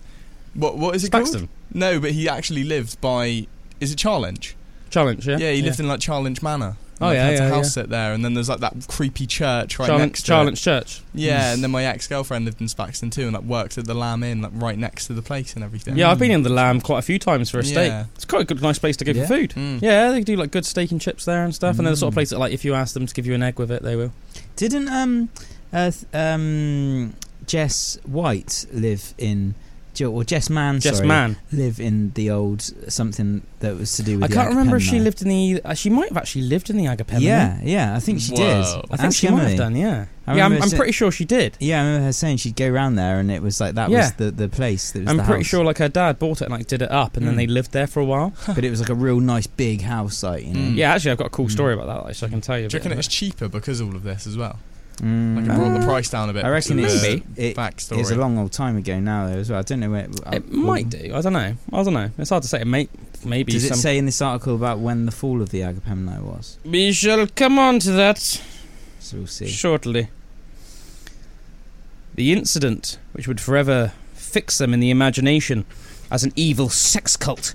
Speaker 3: what what is it called? No, but he actually lived by is it Challenge?
Speaker 1: Challenge, yeah?
Speaker 3: Yeah, he lived in like Challenge Manor.
Speaker 1: Oh,
Speaker 3: Like,
Speaker 1: yeah,
Speaker 3: had a
Speaker 1: yeah,
Speaker 3: house
Speaker 1: yeah.
Speaker 3: sit there, and then there's like that creepy church right
Speaker 1: Charlton,
Speaker 3: next to
Speaker 1: Charlton's Church.
Speaker 3: Yeah, and then my ex girlfriend lived in Spaxton too, and like worked at the Lamb Inn, like right next to the place and everything.
Speaker 1: Yeah, I've been in the Lamb quite a few times for a steak.
Speaker 3: Yeah.
Speaker 1: It's quite a good, nice place to go
Speaker 2: Yeah.
Speaker 1: for food.
Speaker 3: Mm.
Speaker 1: Yeah, they do like good steak and chips there and stuff, and they're the sort of
Speaker 2: Mm.
Speaker 1: place that, like, if you ask them to give you an egg with it, they will.
Speaker 2: Didn't um, uh, um, Jess White live in? Jo- Or Jess Mann,
Speaker 1: Jess
Speaker 2: sorry,
Speaker 1: Man.
Speaker 2: live in the old something that was to do with.
Speaker 1: I
Speaker 2: the
Speaker 1: can't remember if she lived in the. Uh, she might have actually lived in the Agapemone.
Speaker 2: Yeah, yeah, I think she
Speaker 3: Whoa.
Speaker 2: did.
Speaker 1: I think
Speaker 2: Ask
Speaker 1: she might have done. Yeah,
Speaker 2: I
Speaker 1: yeah. I'm, I'm pretty sure she did.
Speaker 2: Yeah, I remember her saying she'd go around there, and it was like that
Speaker 1: Yeah.
Speaker 2: was the, the place. That was
Speaker 1: I'm
Speaker 2: the
Speaker 1: pretty
Speaker 2: house.
Speaker 1: sure like her dad bought it and like did it up, and then
Speaker 2: Mm.
Speaker 1: they lived there for a while.
Speaker 2: but it was like a real nice big house, like you know.
Speaker 3: Mm.
Speaker 1: Yeah, actually, I've got a cool
Speaker 2: Mm.
Speaker 1: story about that, like, so I can tell you. a
Speaker 3: Do you reckon
Speaker 1: of
Speaker 3: it's cheaper because of all of this as well?
Speaker 2: Mm.
Speaker 3: Like it brought the
Speaker 1: Uh,
Speaker 3: price down a bit.
Speaker 2: I reckon it's
Speaker 3: of
Speaker 1: Maybe.
Speaker 2: it,
Speaker 3: backstory.
Speaker 2: it's a long old time ago now, though as well. I don't know where
Speaker 1: It
Speaker 2: uh,
Speaker 1: might do. I don't know. I don't know. It's hard to say. It may, maybe
Speaker 2: Does it say in this article about when the fall of the Agapemone was?
Speaker 1: we shall come on to that.
Speaker 2: So we'll see.
Speaker 1: shortly. The incident, which would forever fix them in the imagination as an evil sex cult,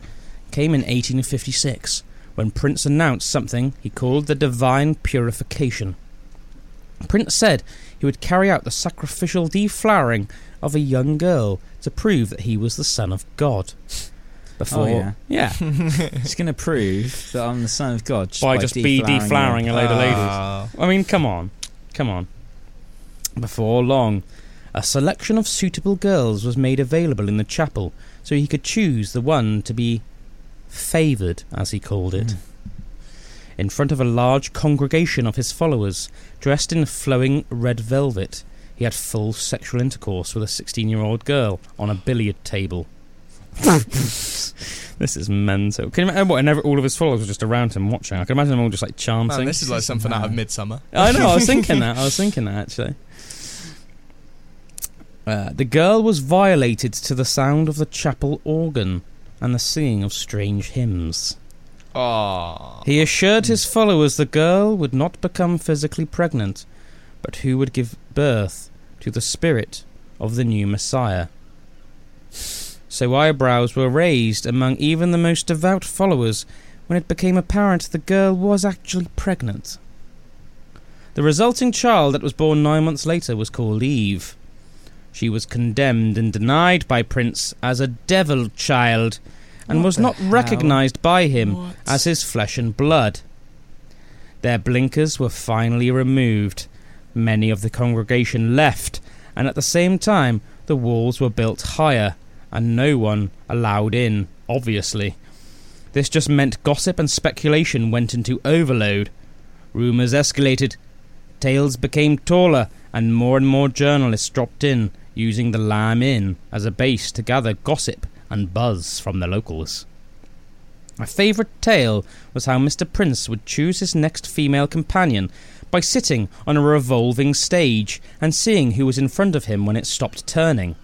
Speaker 1: came in 1856 when Prince announced something he called the divine purification. Prince said he would carry out the sacrificial deflowering of a young girl to prove that he was the son of God. Before,
Speaker 2: Oh, yeah.
Speaker 1: yeah,
Speaker 2: It's going to prove that I'm the son of God just
Speaker 1: by,
Speaker 2: by
Speaker 1: just be
Speaker 2: deflowering
Speaker 1: deflowering
Speaker 2: you.
Speaker 1: a load of ladies.
Speaker 3: Ah.
Speaker 1: I mean, come on. Come on. Before long, a selection of suitable girls was made available in the chapel so he could choose the one to be favoured, as he called it.
Speaker 2: Mm.
Speaker 1: In front of a large congregation of his followers, dressed in flowing red velvet, he had full sexual intercourse with a 16 year old girl on a billiard table. *laughs* this is mental. Can you imagine what? And every- all of his followers were just around him watching. I can imagine them all just like chanting.
Speaker 3: Man, this is like something out of. Midsommar.
Speaker 1: I know. I was thinking that. I was *laughs* thinking that actually. Uh, the girl was violated to the sound of the chapel organ and the singing of strange hymns.
Speaker 3: Oh.
Speaker 1: He assured his followers the girl would not become physically pregnant, but who would give birth to the spirit of the new Messiah. So eyebrows were raised among even the most devout followers when it became apparent the girl was actually pregnant. The resulting child that was born nine months later was called Eve. She was condemned and denied by Prince as a devil child and
Speaker 2: What
Speaker 1: was not
Speaker 2: hell?
Speaker 1: recognized by him
Speaker 3: What?
Speaker 1: as his flesh and blood. Their blinkers were finally removed. Many of the congregation left, and at the same time, the walls were built higher, and no one allowed in, obviously. This just meant gossip and speculation went into overload. Rumours escalated. Tales became taller, and more and more journalists dropped in, using the Lamb Inn as a base to gather gossip and buzz from the locals. My favourite tale was how Mr. Prince would choose his next female companion by sitting on a revolving stage and seeing who was in front of him when it stopped turning.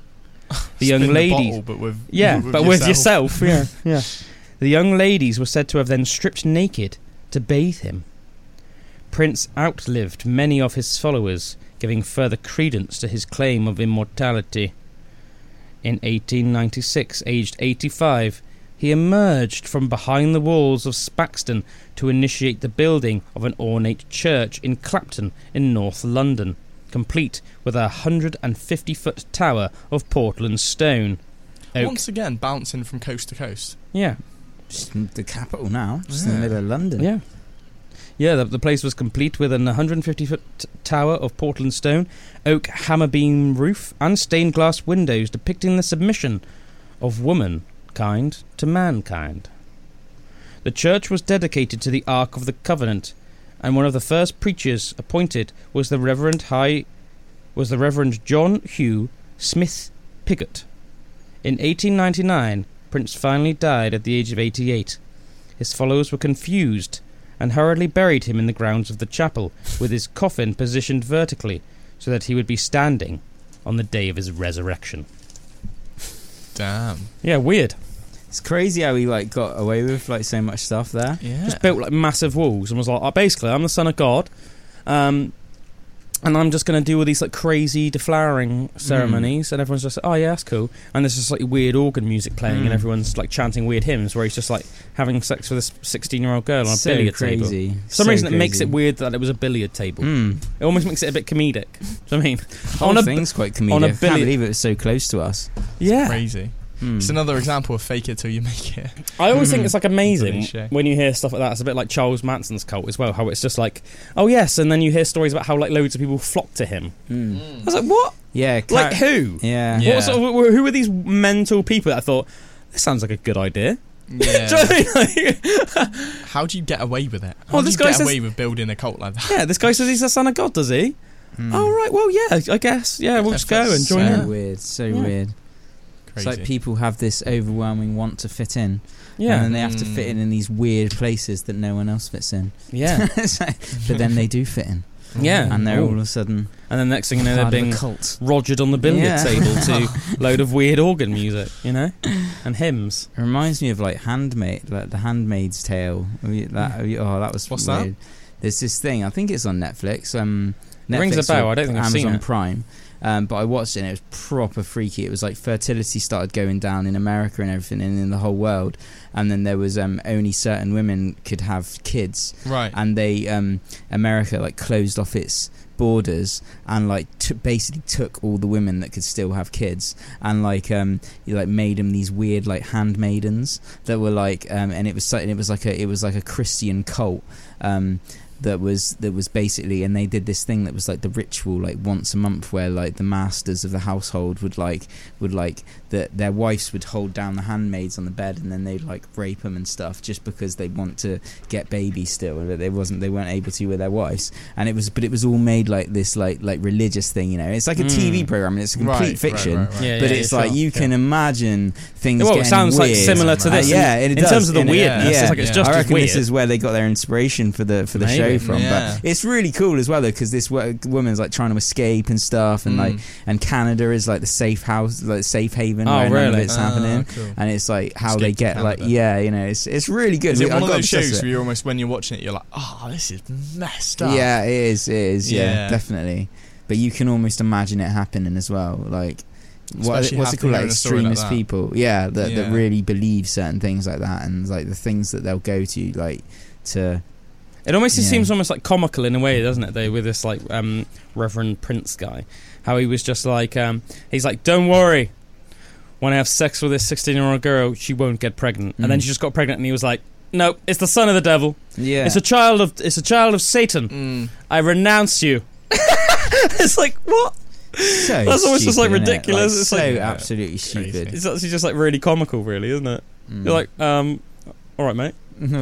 Speaker 1: *laughs* The young
Speaker 3: Spin
Speaker 1: ladies,
Speaker 3: bottle, but with
Speaker 1: yeah,
Speaker 3: with
Speaker 1: but with yourself, yeah, *laughs* yeah. The young ladies were said to have then stripped naked to bathe him. Prince outlived many of his followers, giving further credence to his claim of immortality. In 1896, aged 85, he emerged from behind the walls of Spaxton to initiate the building of an ornate church in Clapton in North London, complete with a 150 foot tower of Portland stone. Oak.
Speaker 3: Once again, bouncing from coast to coast.
Speaker 1: Yeah,
Speaker 2: Just the capital now, just in the middle of London.
Speaker 1: yeah. Yeah, the, the place was complete with an 150 foot t- tower of Portland stone, oak hammer beam roof, and stained glass windows depicting the submission of womankind to mankind. The church was dedicated to the Ark of the Covenant, and one of the first preachers appointed was the Reverend High was the Reverend John Hugh Smith Pigott. In 1899, Prince finally died at the age of 88. His followers were confused and hurriedly buried him in the grounds of the chapel, with his coffin positioned vertically so that he would be standing on the day of his resurrection.
Speaker 3: Damn.
Speaker 1: Yeah, weird.
Speaker 2: It's crazy how he like got away with like so much stuff there.
Speaker 3: Yeah.
Speaker 1: Just built like massive walls and was like, oh, basically, I'm the son of God, um, and I'm just going to do all these like crazy deflowering ceremonies, and everyone's just like, oh yeah, that's cool. And there's just like weird organ music playing,
Speaker 2: Mm.
Speaker 1: and everyone's like chanting weird hymns where he's just like having sex with this 16 year old girl on a
Speaker 2: so
Speaker 1: billiard table. For some
Speaker 2: So
Speaker 1: reason, it makes it weird that it was a billiard table.
Speaker 2: Mm.
Speaker 1: It almost makes it a bit comedic. *laughs* Do you know what I mean?
Speaker 2: The whole
Speaker 1: On a-
Speaker 2: thing's quite comedic.
Speaker 1: on a
Speaker 2: I can't believe it was so close to us.
Speaker 1: Yeah.
Speaker 3: Crazy.
Speaker 2: Mm.
Speaker 3: It's another example of fake it till you make it.
Speaker 1: I always think *laughs* it's like amazing
Speaker 3: Cliche.
Speaker 1: when you hear stuff like that. It's a bit like Charles Manson's cult as well. How it's just like, oh yes, and then you hear stories about how like loads of people flock to him.
Speaker 2: Mm.
Speaker 1: I was like, what?
Speaker 2: Yeah,
Speaker 1: Like
Speaker 2: car-
Speaker 1: who?
Speaker 2: yeah.
Speaker 3: Yeah.
Speaker 1: What sort of, who are these mental people that I thought this sounds like a good idea? *laughs* Do you know
Speaker 3: Yeah.
Speaker 1: what I mean? Like, *laughs*
Speaker 3: How do you get away with it? How
Speaker 1: Well,
Speaker 3: do
Speaker 1: this
Speaker 3: you
Speaker 1: guy
Speaker 3: get
Speaker 1: says-
Speaker 3: away with building a cult like that?
Speaker 1: yeah, this guy says he's the son of God, does he?
Speaker 2: Mm.
Speaker 1: Oh right, well yeah, I guess. Yeah, we'll just go and join
Speaker 2: so
Speaker 3: Yeah.
Speaker 2: weird, so
Speaker 1: Yeah.
Speaker 2: weird.
Speaker 3: Crazy.
Speaker 2: It's like people have this overwhelming want to fit in,
Speaker 1: Yeah,
Speaker 2: and then they have to
Speaker 3: Mm.
Speaker 2: fit in in these weird places that no one else fits in.
Speaker 1: yeah, *laughs*
Speaker 2: like- but then they do fit in,
Speaker 1: yeah.
Speaker 2: and they're
Speaker 1: Ooh.
Speaker 2: all of a sudden
Speaker 1: And then next thing you know, they're being
Speaker 2: cult.
Speaker 1: rogered on the billiard
Speaker 2: Yeah.
Speaker 1: table to *laughs* load of weird organ music, you know, and hymns.
Speaker 2: It reminds me of like Handmaid, like the Handmaid's Tale. That, oh, that was
Speaker 3: What's that?
Speaker 2: There's this thing. I think it's on Netflix. Um, Netflix
Speaker 1: Rings a bell, I don't think I've seen it.
Speaker 2: Prime. Um, but I watched it and it was proper freaky. It was like fertility started going down in America and everything, and in the whole world. And then there was um, only certain women could have kids,
Speaker 3: right.
Speaker 2: and they um, America like closed off its borders and like t- basically took all the women that could still have kids and like um you like made them these weird like handmaidens that were like um and it was and it was like a it was like a Christian cult um that was that was basically and they did this thing that was like the ritual like once a month where like the masters of the household would like would like that their wives would hold down the handmaids on the bed and then they'd like rape them and stuff just because they want to get babies still and that they wasn't they weren't able to with their wives and it was but it was all made like this like like religious thing you know it's like a
Speaker 1: Mm.
Speaker 2: TV program and it's a complete
Speaker 3: Right,
Speaker 2: fiction
Speaker 3: right, right.
Speaker 1: Yeah,
Speaker 2: but
Speaker 1: yeah,
Speaker 2: it's
Speaker 1: yeah,
Speaker 2: like
Speaker 1: sure.
Speaker 2: you can imagine things
Speaker 1: Well, it sounds like similar to
Speaker 2: Uh,
Speaker 1: this.
Speaker 2: yeah
Speaker 1: in, in terms of the
Speaker 2: it-
Speaker 1: weirdness.
Speaker 2: yeah.
Speaker 1: It's like it's just
Speaker 2: I reckon
Speaker 1: weird.
Speaker 2: this is where they got their inspiration for the for the
Speaker 1: Maybe.
Speaker 2: show from. But it's really cool as well though because this woman's like trying to escape and stuff, and like
Speaker 3: Mm.
Speaker 2: and Canada is like the safe house, like safe haven
Speaker 1: Oh,
Speaker 2: none of
Speaker 1: really?
Speaker 2: it's
Speaker 3: Ah,
Speaker 2: happening.
Speaker 3: cool.
Speaker 2: And it's like how they
Speaker 3: Escape to
Speaker 2: get like yeah, you know, it's it's really good.
Speaker 3: Is it
Speaker 2: I
Speaker 3: one of those shows where you're almost when you're watching it, you're like, oh, this is messed up.
Speaker 2: Yeah, it is. It is. Yeah,
Speaker 3: Yeah.
Speaker 2: definitely. But you can almost imagine it happening as well. Like what, what's it called like
Speaker 3: story like
Speaker 2: extremist people yeah that,
Speaker 3: Yeah.
Speaker 2: that really believe certain things like that and like the things that they'll go to like to
Speaker 1: It almost
Speaker 2: Yeah.
Speaker 1: seems almost like comical in a way, doesn't it? Though with this like um, Reverend Prince guy, how he was just like um, he's like, "Don't worry, when I have sex with this sixteen-year-old girl, she won't get pregnant." And then
Speaker 2: Mm.
Speaker 1: she just got pregnant, and he was like, "No, it's the son of the devil.
Speaker 2: yeah
Speaker 1: It's a child of it's a child of Satan.
Speaker 3: Mm.
Speaker 1: I renounce you." *laughs* it's like what?
Speaker 2: so
Speaker 1: That's almost just, like, ridiculous.
Speaker 2: Like,
Speaker 1: It's
Speaker 2: so
Speaker 1: like-
Speaker 3: Yeah.
Speaker 2: absolutely
Speaker 3: Crazy.
Speaker 2: stupid
Speaker 1: It's actually just like really comical, really, isn't it?
Speaker 2: Mm.
Speaker 1: You're like, um, all right, mate.
Speaker 2: well,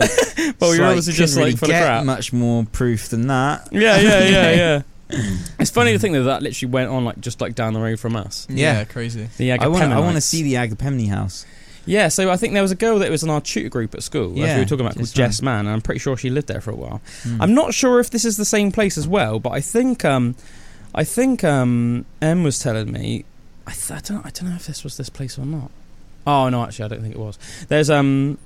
Speaker 1: Well, you're obviously just like full of crap.
Speaker 2: much more proof than that
Speaker 1: Yeah, yeah, yeah, *laughs* yeah. *clears throat* it's funny to think that that literally went on like just like down the road from us.
Speaker 3: Yeah,
Speaker 2: Yeah.
Speaker 3: crazy.
Speaker 1: The
Speaker 2: I want I want to see the Agapemone house
Speaker 1: Yeah, so I think there was a girl that was in our tutor group at school, as
Speaker 2: Yeah,
Speaker 1: we were talking about, called
Speaker 2: Jess Mann.
Speaker 1: Jess Mann, and I'm pretty sure she lived there for a while.
Speaker 2: Mm.
Speaker 1: I'm not sure if this is the same place as well, but I think um, I think um, Em was telling me. I, th- I don't I don't know if this was this place or not. Oh no, actually, I don't think it was. There's um.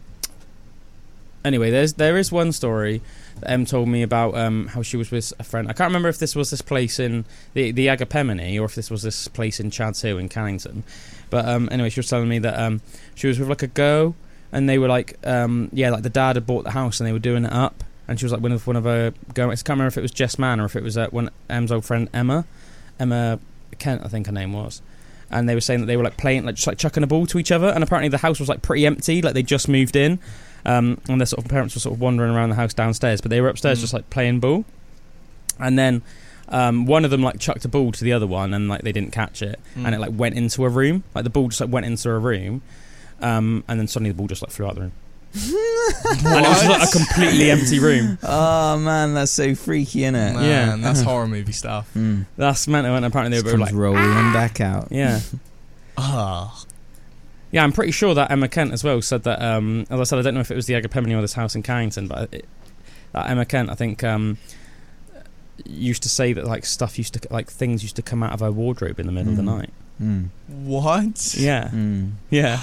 Speaker 1: Anyway, there's there is one story that Em told me about um how she was with a friend. I can't remember if this was this place in the the Agapemone or if this was this place in Chad's Hill in Cannington. But um, anyway, she was telling me that um, she was with like a girl, and they were like, um, yeah, like the dad had bought the house and they were doing it up, and she was like one of one of her girlmates. I can't remember if it was Jess Mann or if it was uh, one Em's old friend Emma, Emma Kent, I think her name was. And they were saying that they were like playing, like just like chucking a ball to each other, and apparently the house was like pretty empty, like they just moved in, um, and their sort of parents were sort of wandering around the house downstairs, but they were upstairs
Speaker 3: Mm.
Speaker 1: just like playing ball, and then. Um, one of them like chucked a ball to the other one and like they didn't catch it
Speaker 3: Mm.
Speaker 1: and it like went into a room. Like the ball just like went into a room, um, and then suddenly the ball just like flew out the room, *laughs* and it was like a completely empty room.
Speaker 2: oh man that's so freaky isn't it
Speaker 3: Man,
Speaker 1: Yeah.
Speaker 3: that's *laughs* horror movie stuff.
Speaker 2: mm.
Speaker 1: That's mental. And apparently they were
Speaker 2: comes
Speaker 1: like,
Speaker 2: rolling back out
Speaker 1: yeah, *laughs*
Speaker 3: Ah,
Speaker 1: yeah. I'm pretty sure that Emma Kent as well said that. Um, as I said, I don't know if it was the Agapemone or this house in Carrington, but it, that Emma Kent, I think, um, used to say that like stuff used to like things used to come out of her wardrobe in the middle of the
Speaker 2: Mm.
Speaker 1: night.
Speaker 2: Mm.
Speaker 3: what?
Speaker 1: Yeah,
Speaker 2: Mm.
Speaker 1: yeah,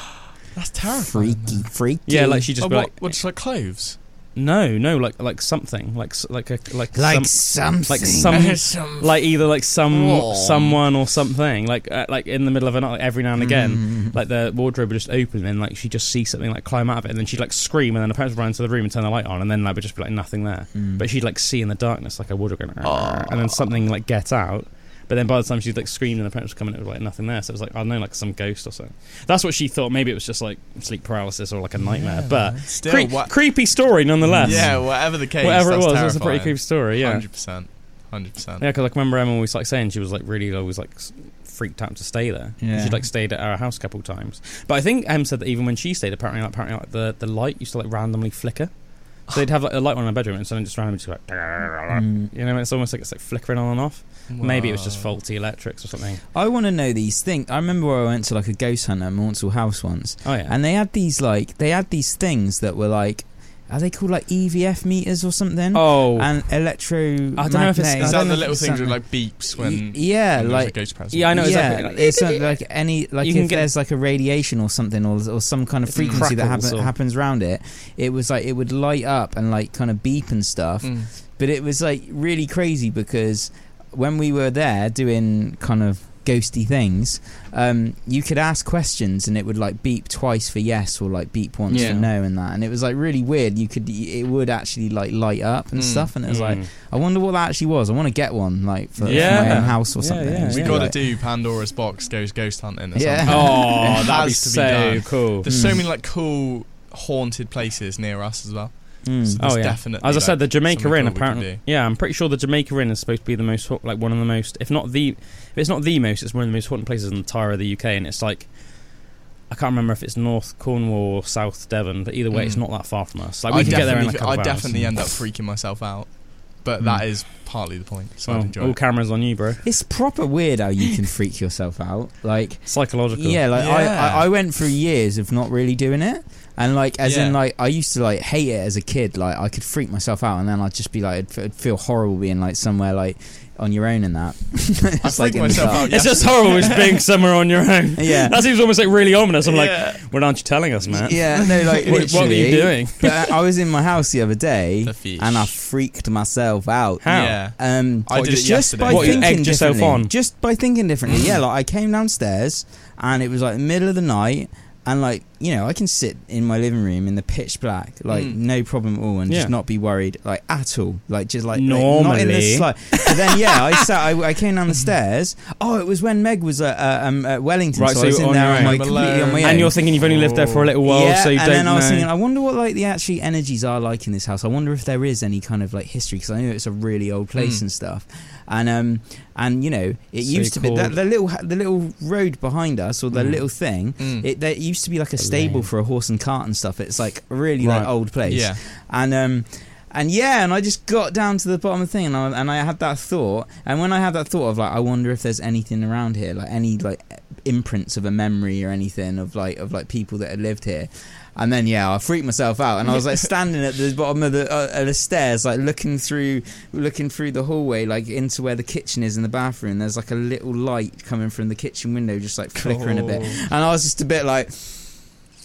Speaker 3: That's terrifying.
Speaker 2: freaky freaky
Speaker 1: yeah. Like she just
Speaker 3: Oh,
Speaker 1: be
Speaker 3: what,
Speaker 1: like,
Speaker 3: what, just like clothes?
Speaker 1: No, no, like like something, like like a like
Speaker 2: like
Speaker 1: some,
Speaker 2: something
Speaker 1: like some *laughs* like either like some
Speaker 2: Oh.
Speaker 1: someone or something like uh, like in the middle of a night like, every now and again
Speaker 2: Mm.
Speaker 1: like the wardrobe would just open and like she'd just see something like climb out of it and then she'd like scream and then the parents would run into the room and turn the light on and then like would just be like nothing there
Speaker 2: Mm.
Speaker 1: but she'd like see in the darkness like a wardrobe going
Speaker 3: Oh.
Speaker 1: and then something like get out but then by the time she'd like screamed and the parents were coming it was like nothing there so it was like I don't know like some ghost or something that's what she thought maybe it was just like sleep paralysis or like a nightmare
Speaker 3: Yeah,
Speaker 1: but
Speaker 3: still,
Speaker 1: cre-
Speaker 3: what,
Speaker 1: creepy story nonetheless
Speaker 3: yeah, whatever the case,
Speaker 1: whatever it was it was a pretty creepy story yeah
Speaker 3: Hundred percent, hundred percent.
Speaker 1: yeah, because like, I remember Emma always like saying she was like really always like freaked out to stay there.
Speaker 2: Yeah.
Speaker 1: She'd like stayed at our house a couple times. But I think Em said that even when she stayed, apparently, like, apparently like, the the light used to like randomly flicker. So they'd have like a light on in her bedroom and suddenly just randomly just like,
Speaker 2: Mm.
Speaker 1: you know, it's almost like it's like flickering on and off. Maybe it was just faulty electrics or something.
Speaker 2: I want to know these things. I remember where I went to like a ghost hunter at Maunsell House once,
Speaker 1: Oh yeah,
Speaker 2: and they had these like they had these things that were like, are they called like EVF meters or something?
Speaker 1: oh
Speaker 2: and electro.
Speaker 1: I don't know if it's-
Speaker 3: Is
Speaker 1: I
Speaker 3: that the little
Speaker 2: if
Speaker 3: things
Speaker 2: it's
Speaker 3: with like beeps when?
Speaker 2: Y- yeah,
Speaker 3: when there's a
Speaker 2: like
Speaker 3: ghost present?
Speaker 1: Yeah, I know
Speaker 2: yeah,
Speaker 1: exactly.
Speaker 2: it's like any like
Speaker 1: You
Speaker 2: if there's like a radiation or something or, or some kind of frequency that happen,
Speaker 1: or-
Speaker 2: happens around it. It was like it would light up and like kind of beep and stuff.
Speaker 3: Mm.
Speaker 2: But it was like really crazy because when we were there doing kind of ghosty things, um, you could ask questions and it would like beep twice for yes or like beep once
Speaker 1: Yeah.
Speaker 2: for no and that. And it was like really weird. You could it would actually like light up and
Speaker 3: Mm.
Speaker 2: stuff. And it was like
Speaker 1: Mm.
Speaker 2: I wonder what that actually was. I want to get one like for, for my own house or
Speaker 1: Yeah,
Speaker 2: something.
Speaker 1: yeah,
Speaker 3: We got to
Speaker 2: Like-
Speaker 3: do Pandora's box goes ghost hunting. Or
Speaker 2: Yeah.
Speaker 3: something.
Speaker 1: oh,
Speaker 3: It *laughs*
Speaker 1: that'd be
Speaker 3: has to be
Speaker 1: so
Speaker 3: done.
Speaker 1: cool.
Speaker 3: There's so
Speaker 2: Mm.
Speaker 3: many like cool haunted places near us as well.
Speaker 2: Mm.
Speaker 3: So
Speaker 1: Oh yeah.
Speaker 3: definitely,
Speaker 1: As I
Speaker 3: like,
Speaker 1: said, the Jamaica Inn
Speaker 3: cool we could
Speaker 1: apparently. Yeah, I'm pretty sure the Jamaica Inn is supposed to be the most like one of the most, if not the, if it's not the most, it's one of the most haunted places in the entire of the UK, and it's like. I can't remember if it's North Cornwall or South Devon, but either way, it's
Speaker 3: Mm.
Speaker 1: not that far from us. Like we
Speaker 3: I
Speaker 1: can get there in a
Speaker 3: definitely-
Speaker 1: couple
Speaker 3: I
Speaker 1: of hours.
Speaker 3: definitely end up freaking myself out, but
Speaker 2: Mm.
Speaker 3: that is partly the point. So I'd enjoy
Speaker 1: all
Speaker 3: it.
Speaker 1: cameras on you, bro.
Speaker 2: It's proper weird how you can freak yourself out. Like
Speaker 1: Psychological.
Speaker 2: yeah, like I, I I went through years of not really doing it. And like, as in, like, I used to like hate it as a kid. Like, I could freak myself out, and then I'd just be like, I'd, f- I'd feel horrible being like somewhere like on your own in that.
Speaker 3: I *laughs*
Speaker 2: It's like
Speaker 3: freaked
Speaker 2: in the
Speaker 3: myself
Speaker 2: dark.
Speaker 3: out.
Speaker 1: It's just horrible. It's *laughs* being somewhere on your own.
Speaker 2: Yeah.
Speaker 1: That seems almost like really ominous. I'm like,
Speaker 3: Yeah.
Speaker 1: what aren't you telling us, man?
Speaker 2: Yeah, no, like *laughs*
Speaker 1: What, what were you doing?
Speaker 2: But I was in my house the other day,
Speaker 3: The
Speaker 2: and I freaked myself out.
Speaker 1: How?
Speaker 3: Yeah.
Speaker 2: Um,
Speaker 3: I did it
Speaker 2: just
Speaker 3: yesterday.
Speaker 2: by
Speaker 1: What, you
Speaker 2: thinking
Speaker 1: egged yourself
Speaker 2: differently.
Speaker 1: on?
Speaker 2: Just by thinking differently. yeah, like I came downstairs, and it was like the middle of the night, and like you know, I can sit in my living room in the pitch black, like
Speaker 3: Mm.
Speaker 2: no problem at all, and
Speaker 1: Yeah.
Speaker 2: just not be worried, like at all, like just like like, not in
Speaker 1: Normally.
Speaker 2: the slight. But then yeah, I sat, I, I came down the *laughs* stairs. Oh, it was when Meg was at, uh, um, at Wellington,
Speaker 1: Right,
Speaker 2: so,
Speaker 1: so
Speaker 2: I was in there my
Speaker 3: own.
Speaker 2: completely on my
Speaker 3: Yeah.
Speaker 1: And you're thinking you've only lived there for a little while,
Speaker 2: yeah,
Speaker 1: so you
Speaker 2: and
Speaker 1: don't
Speaker 2: then I was
Speaker 1: know.
Speaker 2: thinking, I wonder what like the actually energies are like in this house. I wonder if there is any kind of like history because I know it's a really old place
Speaker 3: Mm.
Speaker 2: and stuff. And um and you know it
Speaker 1: So
Speaker 2: used to be that the little the little road behind us or the
Speaker 1: Mm.
Speaker 2: little thing.
Speaker 3: Mm.
Speaker 2: It there used to be like a
Speaker 1: A
Speaker 2: stable
Speaker 1: lane.
Speaker 2: for a horse and cart and stuff. It's like a really like old place.
Speaker 3: yeah.
Speaker 2: And um and yeah, and I just got down to the bottom of the thing, and I, and I had that thought. And when I had that thought of like, I wonder if there's anything around here, like any like imprints of a memory or anything of like of like people that had lived here. And then yeah, I freaked myself out, and I was like standing at the bottom of the uh, of the stairs, like looking through looking through the hallway, like into where the kitchen is in the bathroom. There's like a little light coming from the kitchen window, just like flickering a bit. And I was just a bit like,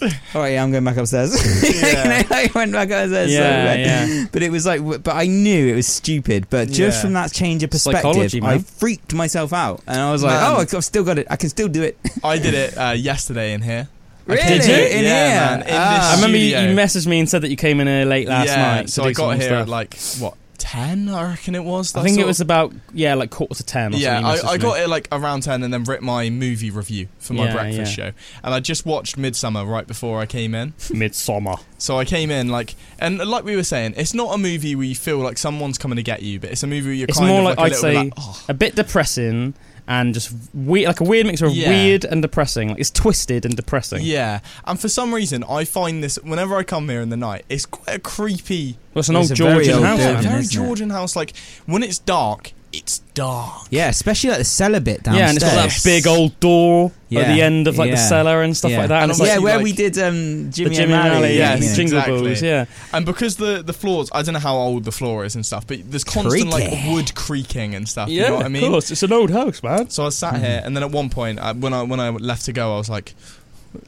Speaker 2: all right, yeah, I'm going back upstairs. *laughs*
Speaker 3: Yeah. *laughs*
Speaker 2: I went back upstairs.
Speaker 1: yeah, yeah.
Speaker 2: But it was like, but I knew it was stupid. But just
Speaker 3: Yeah.
Speaker 2: from that change of perspective, I freaked myself out, and I was like,
Speaker 3: Man.
Speaker 2: oh, I've still got it. I can still do it.
Speaker 3: I did it uh, yesterday in here.
Speaker 2: Really?
Speaker 1: Did you?
Speaker 2: In
Speaker 3: yeah,
Speaker 2: here?
Speaker 3: man. In
Speaker 2: Ah.
Speaker 1: I remember you, you messaged me and said that you came in here late last
Speaker 3: yeah,
Speaker 1: night.
Speaker 3: So I got here
Speaker 1: stuff.
Speaker 3: at like what ten? I reckon it was.
Speaker 1: I think it was about yeah, like quarter to ten. Or
Speaker 3: Yeah. I, I got it like around ten, and then writ my movie review for my
Speaker 1: Yeah,
Speaker 3: breakfast
Speaker 1: yeah.
Speaker 3: show. And I just watched Midsommar right before I came in. *laughs*
Speaker 1: Midsommar.
Speaker 3: So I came in like, and like we were saying, it's not a movie where you feel like someone's coming to get you, but it's a movie where you're
Speaker 1: It's
Speaker 3: kind
Speaker 1: more
Speaker 3: of
Speaker 1: like,
Speaker 3: like,
Speaker 1: I'd
Speaker 3: a little
Speaker 1: say
Speaker 3: bit like, oh,
Speaker 1: a bit depressing and just weird, like a weird mixture of
Speaker 3: Yeah.
Speaker 1: weird and depressing. Like it's twisted and depressing.
Speaker 3: yeah. And for some reason, I find this whenever I come here in the night, it's quite a creepy,
Speaker 1: Well, it's an
Speaker 2: It's
Speaker 1: old
Speaker 2: a very
Speaker 1: Georgian
Speaker 2: old
Speaker 1: house.
Speaker 2: building.
Speaker 1: man.
Speaker 3: very
Speaker 2: isn't it?
Speaker 3: Georgian house. Like when it's dark, it's dark.
Speaker 2: Yeah, especially like the cellar bit downstairs.
Speaker 1: Yeah, and it's got that big old door
Speaker 2: Yeah,
Speaker 1: at the end of like the cellar and stuff
Speaker 2: yeah.
Speaker 1: like that. And
Speaker 3: And
Speaker 1: it's like
Speaker 2: yeah,
Speaker 3: like-
Speaker 2: where
Speaker 3: like-
Speaker 2: we did um, Jimmy,
Speaker 1: Jimmy
Speaker 2: and Mally.
Speaker 1: O'Malley,
Speaker 3: yeah,
Speaker 1: yeah,
Speaker 3: yeah.
Speaker 1: Jingle
Speaker 3: exactly.
Speaker 1: Balls, yeah.
Speaker 3: And because the the floors, I don't know how old the floor is and stuff, but there's constant like wood creaking and stuff.
Speaker 1: Yeah,
Speaker 3: you know what I mean?
Speaker 1: of course. It's an old house, man.
Speaker 3: So I sat
Speaker 2: Mm-hmm.
Speaker 3: here, and then at one point, I, when I when I left to go, I was like,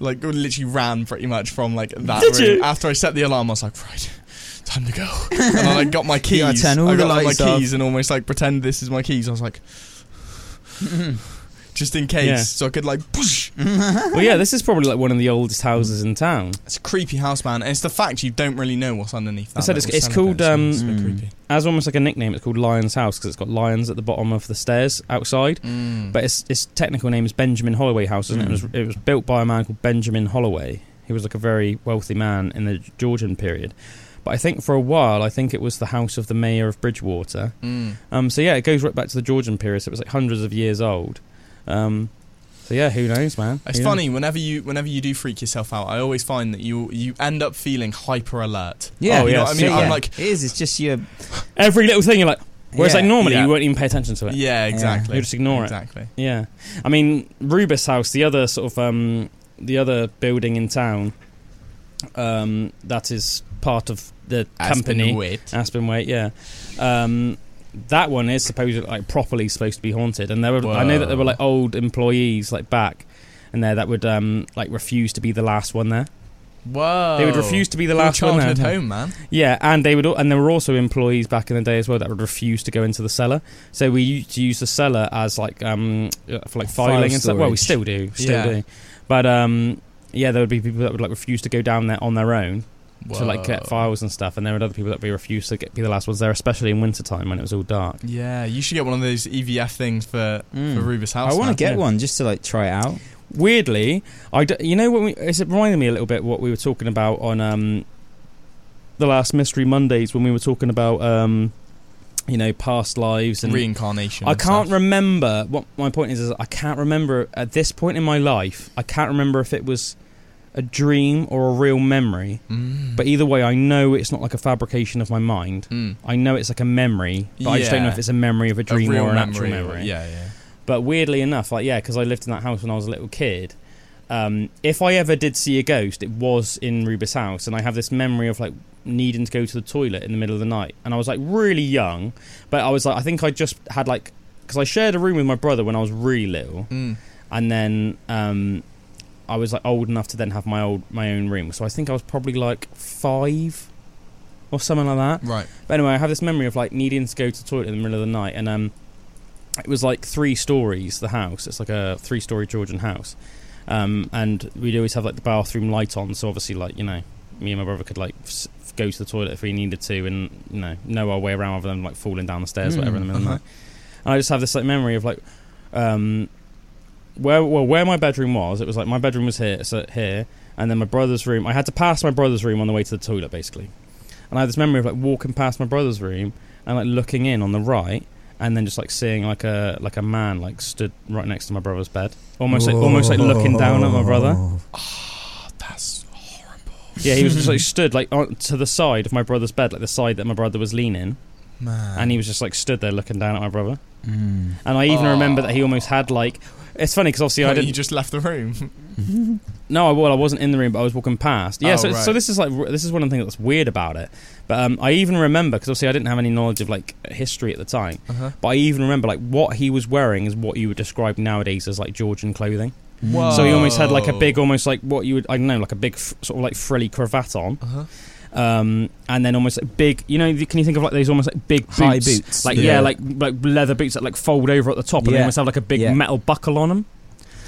Speaker 3: like literally ran pretty much from like that
Speaker 1: Did
Speaker 3: room.
Speaker 1: you?
Speaker 3: After I set the alarm, I was like, right, time to go. and I like got my *laughs* keys.
Speaker 2: gotta turn all
Speaker 3: I got like,
Speaker 2: lights
Speaker 3: my
Speaker 2: off.
Speaker 3: keys and almost like pretend this is my keys. I was like, *laughs* just in case,
Speaker 1: Yeah.
Speaker 3: so I could like push. *laughs*
Speaker 1: well, yeah, this is probably like one of the oldest houses in town.
Speaker 3: It's a creepy house, man. And it's the fact you don't really know what's underneath. That
Speaker 1: I said
Speaker 3: little
Speaker 1: it's- it's called,
Speaker 3: so
Speaker 1: um,
Speaker 3: it's a bit
Speaker 2: Mm.
Speaker 3: creepy.
Speaker 1: As almost like a nickname, it's called Lion's House because it's got lions at the bottom of the stairs outside.
Speaker 3: Mm.
Speaker 1: But its its technical name is Benjamin Holloway House, isn't it? It was it was built by a man called Benjamin Holloway. He was like a very wealthy man in the Georgian period. But I think for a while, I think it was the house of the mayor of Bridgwater.
Speaker 3: Mm.
Speaker 1: Um, so yeah, it goes right back to the Georgian period. So it was like hundreds of years old. Um, so yeah, who knows, man?
Speaker 3: It's
Speaker 1: Who
Speaker 3: funny whenever you whenever you do freak yourself out. I always find that you you end up feeling hyper alert.
Speaker 2: Yeah,
Speaker 1: Oh,
Speaker 3: you know what I mean.
Speaker 2: yeah,
Speaker 3: I'm like,
Speaker 2: it is. It's just your? *laughs*
Speaker 1: Every little thing you're like. Whereas
Speaker 2: Yeah,
Speaker 1: like normally
Speaker 3: yeah.
Speaker 1: you won't even pay attention to it.
Speaker 3: yeah, exactly.
Speaker 1: You just ignore it.
Speaker 3: exactly.
Speaker 1: Yeah, I mean Rubus House, the other sort of um, the other building in town, um, that is part of the company
Speaker 3: Wait.
Speaker 1: Aspen Wait. Yeah, um, that one is supposedly like properly supposed to be haunted, and there were I know that there were like old employees like back, and there that would um, like refuse to be the last one there.
Speaker 3: Whoa.
Speaker 1: They would refuse to be the
Speaker 3: Your
Speaker 1: last one there.
Speaker 3: home, man.
Speaker 1: Yeah, and they would, and there were also employees back in the day as well that would refuse to go into the cellar. So we used to use the cellar as like um uh, for like
Speaker 2: File
Speaker 1: filing and stuff. Well, we still do, still
Speaker 3: Yeah.
Speaker 1: do. But um, yeah, there would be people that would like refuse to go down there on their own to like get files and stuff, and there were other people that would be refused to get be the last ones there, especially in wintertime when it was all dark.
Speaker 3: Yeah, you should get one of those EVF things for
Speaker 2: Mm.
Speaker 3: for Rubus House.
Speaker 2: I want to get
Speaker 1: yeah.
Speaker 2: one just to like try it out.
Speaker 1: Weirdly, I d- you know what we, it's- it reminded me a little bit what we were talking about on um the last Mystery Mondays when we were talking about um you know past lives and
Speaker 3: reincarnation.
Speaker 1: I
Speaker 3: and
Speaker 1: can't
Speaker 3: stuff.
Speaker 1: remember. What my point is, is I can't remember at this point in my life. I can't remember if it was a dream or a real memory.
Speaker 3: Mm.
Speaker 1: But either way, I know it's not like a fabrication of my mind.
Speaker 3: Mm.
Speaker 1: I know it's like a memory, but I just don't know if it's a memory of a
Speaker 3: A
Speaker 1: dream
Speaker 3: real
Speaker 1: or an
Speaker 3: memory
Speaker 1: actual
Speaker 3: or-
Speaker 1: memory.
Speaker 3: Yeah, yeah.
Speaker 1: But weirdly enough, like yeah, because I lived in that house when I was a little kid. um, if I ever did see a ghost, it was in Ruba's house, and I have this memory of like needing to go to the toilet in the middle of the night, and I was like really young, but I was like I think I just had like because I shared a room with my brother when I was really little,
Speaker 3: Mm.
Speaker 1: and then um, I was like old enough to then have my old my own room, so I think I was probably like five or something like that.
Speaker 3: Right.
Speaker 1: But anyway, I have this memory of like needing to go to the toilet in the middle of the night, and um, it was like three stories. The house, it's like a three-story Georgian house, um, and we'd always have like the bathroom light on. So obviously, like you know, me and my brother could like go to the toilet if we needed to, and you know, know our way around rather than like falling down the stairs, or whatever, in the middle of the
Speaker 3: Uh-huh.
Speaker 1: night. And I just have this like memory of like, um, where well where my bedroom was. It was like my bedroom was here, so here, and then my brother's room. I had to pass my brother's room on the way to the toilet, basically. And I had this memory of like walking past my brother's room and like looking in on the right, and then just like seeing like a like a man like stood right next to my brother's bed, almost like almost like looking down at my brother.
Speaker 3: Oh, that's horrible.
Speaker 1: Yeah, he was just like *laughs* stood like on, to the side of my brother's bed, like the side that my brother was leaning,
Speaker 3: Man.
Speaker 1: and he was just like stood there looking down at my brother.
Speaker 2: Mm.
Speaker 1: And I even
Speaker 3: Oh.
Speaker 1: remember that he almost had like. It's funny because obviously I didn't.
Speaker 3: You just left the room. *laughs*
Speaker 1: No, I- well, I wasn't in the room, but I was walking past. Yeah,
Speaker 3: Oh,
Speaker 1: so,
Speaker 3: right.
Speaker 1: so this is like this is one of the things that's weird about it. But um, I even remember because obviously I didn't have any knowledge of like history at the time.
Speaker 3: Uh-huh.
Speaker 1: But I even remember like what he was wearing is what you would describe nowadays as like Georgian clothing.
Speaker 3: Whoa.
Speaker 1: So he almost had like a big, almost like what you would I don't know, like a big f- sort of like frilly cravat on,
Speaker 3: Uh-huh.
Speaker 1: Um, and then almost like big. You know, can you think of like those almost like big boots?
Speaker 2: High boots.
Speaker 1: Like
Speaker 3: Yeah.
Speaker 1: yeah, like like leather boots that like fold over at the top, and they almost have like a big
Speaker 2: Yeah.
Speaker 1: metal buckle on them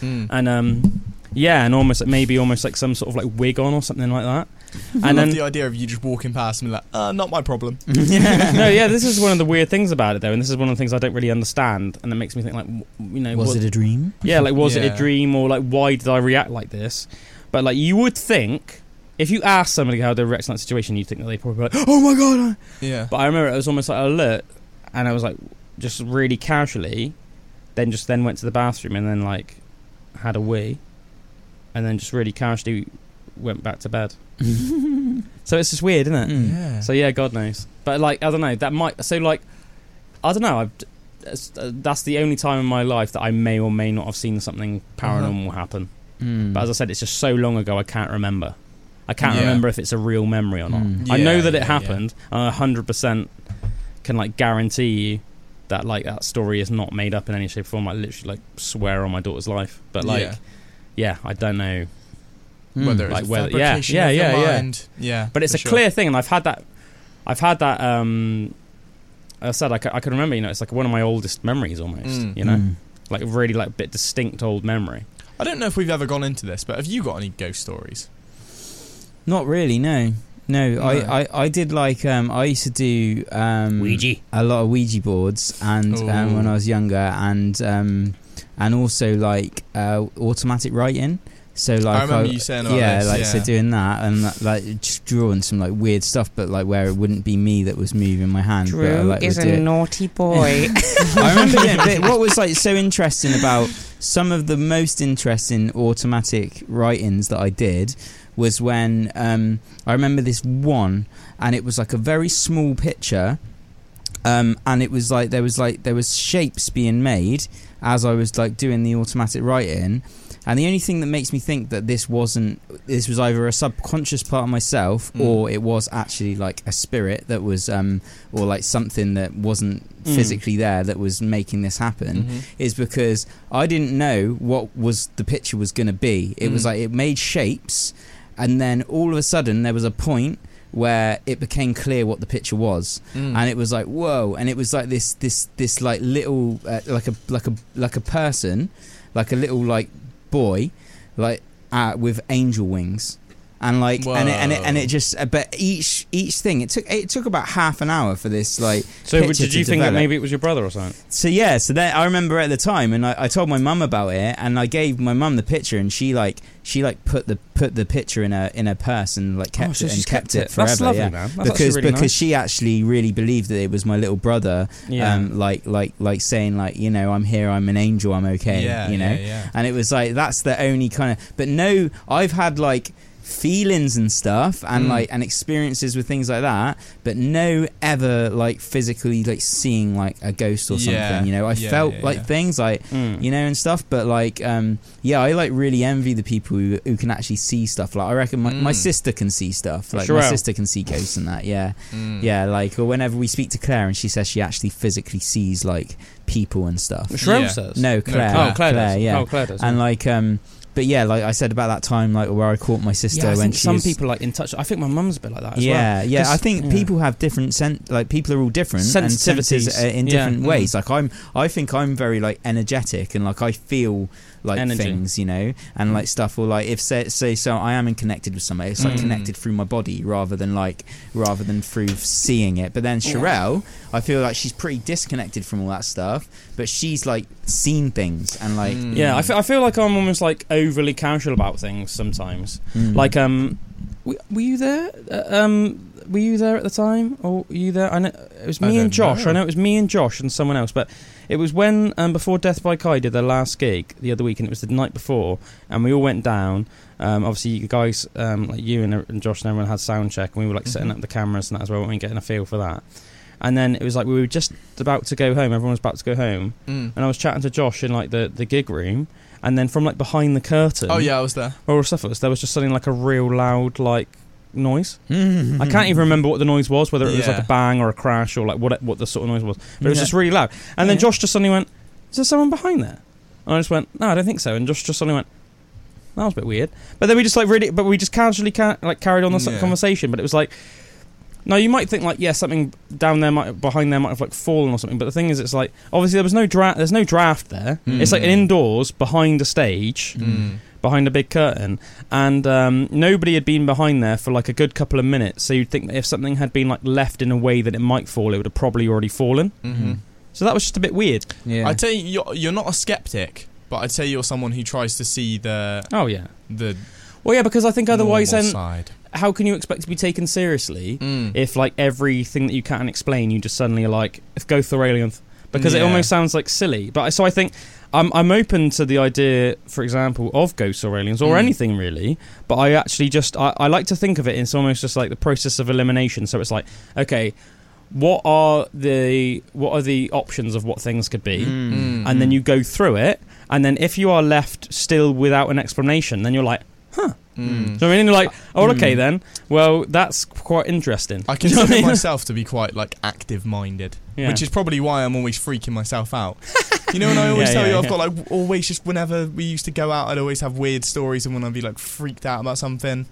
Speaker 3: Mm.
Speaker 1: and um yeah and almost like maybe almost like some sort of like wig on or something like that *laughs*
Speaker 3: I
Speaker 1: and
Speaker 3: love
Speaker 1: then
Speaker 3: the idea of you just walking past and like, uh, not my problem. *laughs*
Speaker 1: no yeah this is one of the weird things about it though and this is one of the things i don't really understand and it makes me think like w- you know
Speaker 2: Was
Speaker 1: what-
Speaker 2: it a dream?
Speaker 1: yeah like was it a dream or like why did i react like this but like you would think if you ask somebody how they react in that situation you'd think that they probably be like oh my god
Speaker 3: Yeah.
Speaker 1: but i remember it was almost like alert and i was like just really casually then just then went to the bathroom and then like had a wee and then just really casually went back to bed *laughs* So it's just weird, isn't it?
Speaker 2: Mm.
Speaker 3: yeah.
Speaker 1: So yeah, God knows. But like, I don't know. That might. So like, I don't know. I've, that's, uh, that's the only time in my life that I may or may not have seen something paranormal happen.
Speaker 2: Mm.
Speaker 1: But as I said, it's just so long ago. I can't remember. I can't
Speaker 3: Yeah.
Speaker 1: remember if it's a real memory or not.
Speaker 2: Mm.
Speaker 1: I know that it happened. and I hundred percent can like guarantee you that like that story is not made up in any shape or form. I literally like swear on my daughter's life. But like,
Speaker 3: Yeah.
Speaker 1: yeah, I don't know.
Speaker 2: Mm.
Speaker 3: Whether it's
Speaker 1: Like
Speaker 3: a
Speaker 1: whether- yeah,
Speaker 3: fabrication
Speaker 1: yeah,
Speaker 3: of
Speaker 1: yeah, yeah.
Speaker 3: Yeah.
Speaker 1: But it's a
Speaker 3: sure.
Speaker 1: clear thing, and I've had that. I've had that. Um, I said I can, remember. You know, it's like one of my oldest memories almost.
Speaker 3: Mm.
Speaker 1: You know,
Speaker 2: Mm.
Speaker 1: like really like bit distinct old memory.
Speaker 3: I don't know if we've ever gone into this, but have you got any ghost stories?
Speaker 2: Not really. No. No,
Speaker 3: No.
Speaker 2: I, I, I did like um I used to do um a lot of Ouija boards and um, when I was younger and um and also like uh, automatic writing. So like
Speaker 3: I remember you saying about
Speaker 2: yeah,
Speaker 3: this.
Speaker 2: like
Speaker 3: yeah.
Speaker 2: so doing that and that, like just drawing some like weird stuff, but like where it wouldn't be me that was moving my hand. but I, like, would do it.
Speaker 1: naughty *laughs* boy.
Speaker 2: I remember doing, but what was like so interesting about some of the most interesting automatic writings that I did was when um, I remember this one, and it was like a very small picture, um, and it was like there was like there was shapes being made as I was like doing the automatic writing. And the only thing that makes me think that this wasn't, this was either a subconscious part of myself
Speaker 3: Mm.
Speaker 2: or it was actually like a spirit that was, um, or like something that wasn't
Speaker 1: Mm.
Speaker 2: physically there that was making this happen,
Speaker 3: Mhm.
Speaker 2: is because I didn't know what was the picture was going to be. It was
Speaker 3: Mm.
Speaker 2: like it made shapes, and then all of a sudden there was a point where it became clear what the picture was.
Speaker 3: Mm.
Speaker 2: and it was like whoa. And it was like this this this like little uh, like a like a like a person like a little like boy like uh, with angel wings and like and it, and it and it just uh, but each each thing it took it took about half an hour for this like
Speaker 1: so did you think that maybe it was your brother or something?
Speaker 2: so yeah so then I remember at the time and I, I told my mum about it and I gave my mum the picture and she like she like put the put the picture in a in a purse and like kept
Speaker 1: oh, so
Speaker 2: it and
Speaker 1: she's
Speaker 2: kept, it forever
Speaker 1: That's lovely,
Speaker 2: yeah
Speaker 1: man. That's
Speaker 2: because
Speaker 1: really
Speaker 2: because
Speaker 1: nice.
Speaker 2: she actually really believed that it was my little brother
Speaker 1: yeah.
Speaker 2: um, like like like saying like you know I'm here I'm an angel I'm okay
Speaker 3: yeah,
Speaker 2: you know
Speaker 3: yeah, yeah.
Speaker 2: and it was like that's the only kind of but no I've had like feelings and stuff and
Speaker 3: Mm.
Speaker 2: like and experiences with things like that but no ever like physically like seeing like a ghost or something
Speaker 3: Yeah.
Speaker 2: you know i
Speaker 3: Yeah,
Speaker 2: felt
Speaker 3: yeah,
Speaker 2: like
Speaker 3: yeah.
Speaker 2: things like
Speaker 1: Mm.
Speaker 2: you know and stuff but like um yeah i like really envy the people who, who can actually see stuff like i reckon my, my
Speaker 3: Mm.
Speaker 2: sister can see stuff like
Speaker 1: Sherelle.
Speaker 2: my sister can see ghosts and that yeah
Speaker 3: Mm.
Speaker 2: yeah like or whenever we speak to claire and she says she actually physically sees like people and stuff
Speaker 1: Shrem
Speaker 3: Yeah.
Speaker 1: says.
Speaker 2: no claire
Speaker 3: Claire.
Speaker 1: Oh, Claire, does.
Speaker 2: yeah
Speaker 1: Oh, Claire does.
Speaker 2: and like um but yeah like i said about that time like where i caught my sister
Speaker 1: yeah,
Speaker 2: when she
Speaker 1: some
Speaker 2: was-
Speaker 1: people like in touch. I think my mum's a bit like that as
Speaker 2: yeah,
Speaker 1: well.
Speaker 2: yeah. I think
Speaker 1: yeah.
Speaker 2: people have different sen- like people are all different and uh, in
Speaker 1: Yeah.
Speaker 2: different
Speaker 3: Mm.
Speaker 2: ways. Like I'm, I think I'm very like energetic and like I feel like
Speaker 1: Energy.
Speaker 2: things, you know, and like stuff. Or like if say, say so, I am in connected with somebody. It's like
Speaker 3: Mm.
Speaker 2: connected through my body rather than like rather than through seeing it. But then
Speaker 1: Yeah.
Speaker 2: I feel like she's pretty disconnected from all that stuff. But she's like seen things and like
Speaker 3: Mm.
Speaker 1: Yeah, I fe- I feel like I'm almost like overly casual about things sometimes.
Speaker 2: mm.
Speaker 1: Like, um, w- were you there? Uh, um, were you there at the time, or were you there? I know it was me and Josh.
Speaker 3: know.
Speaker 1: I know it was me and Josh and someone else, but it was when um, before Death by Kai did their last gig the other week, and it was the night before, and we all went down. Um, obviously, you guys, um, like you and, and Josh and everyone had sound check, and we were like setting
Speaker 3: Mhm.
Speaker 1: up the cameras and that as well, and getting a feel for that. And then it was like we were just about to go home. Everyone was about to go home,
Speaker 3: Mm.
Speaker 1: and I was chatting to Josh in like the, the gig room, and then from like behind the curtain,
Speaker 3: Oh yeah, I was there.
Speaker 1: or stuff was there was just something like a real loud like noise.
Speaker 2: Mm.
Speaker 1: I can't even remember what the noise was, whether it was like
Speaker 3: Yeah.
Speaker 1: a bang or a crash or like what it, what the sort of noise was. But it was
Speaker 2: Yeah.
Speaker 1: just really loud. And then
Speaker 2: Yeah.
Speaker 1: Josh just suddenly went, "Is there someone behind there?" And I just went, "No, I don't think so." And Josh just suddenly went, "That was a bit weird." But then we just like really, but we just casually ca- like carried on the s
Speaker 3: Yeah.
Speaker 1: conversation. But it was like. No, you might think like yeah, something down there might behind there might have like fallen or something. But the thing is, it's like obviously there was no draft. There's no draft there. It's like an
Speaker 3: Mm.
Speaker 1: indoors behind a stage
Speaker 3: Mm.
Speaker 1: behind a big curtain, and um, nobody had been behind there for like a good couple of minutes. So you'd think that if something had been like left in a way that it might fall, it would have probably already fallen.
Speaker 3: Mhm.
Speaker 1: So that was just a bit weird.
Speaker 2: Yeah.
Speaker 3: I'd say you're you're not a skeptic, but I'd say you're someone who tries to see the
Speaker 1: Oh yeah.
Speaker 3: the
Speaker 1: Well, yeah, because I think otherwise, then
Speaker 3: side.
Speaker 1: how can you expect to be taken seriously
Speaker 3: Mm.
Speaker 1: if like everything that you can't explain, you just suddenly are like if go Thoralion, because it almost sounds like silly. But so I think. I'm, I'm open to the idea, for example, of ghosts or aliens or
Speaker 3: Mm.
Speaker 1: anything really, but I actually just I, I like to think of it in almost just like the process of elimination. So it's like, okay, what are the what are the options of what things could be,
Speaker 3: Mm.
Speaker 1: and then you go through it, and then if you are left still without an explanation, then you're like,
Speaker 3: Mm.
Speaker 1: so I mean, you're like, oh, okay
Speaker 2: Mm.
Speaker 1: then. Well, that's quite interesting.
Speaker 3: I *laughs*
Speaker 1: Do you know what
Speaker 3: consider
Speaker 1: I mean?
Speaker 3: myself to be quite like active minded,
Speaker 1: Yeah.
Speaker 3: which is probably why I'm always freaking myself out. You know, and I *laughs* always
Speaker 1: Yeah,
Speaker 3: tell
Speaker 1: yeah,
Speaker 3: you, I've got like always just whenever we used to go out, I'd always have weird stories, and when I'd be like freaked out about something,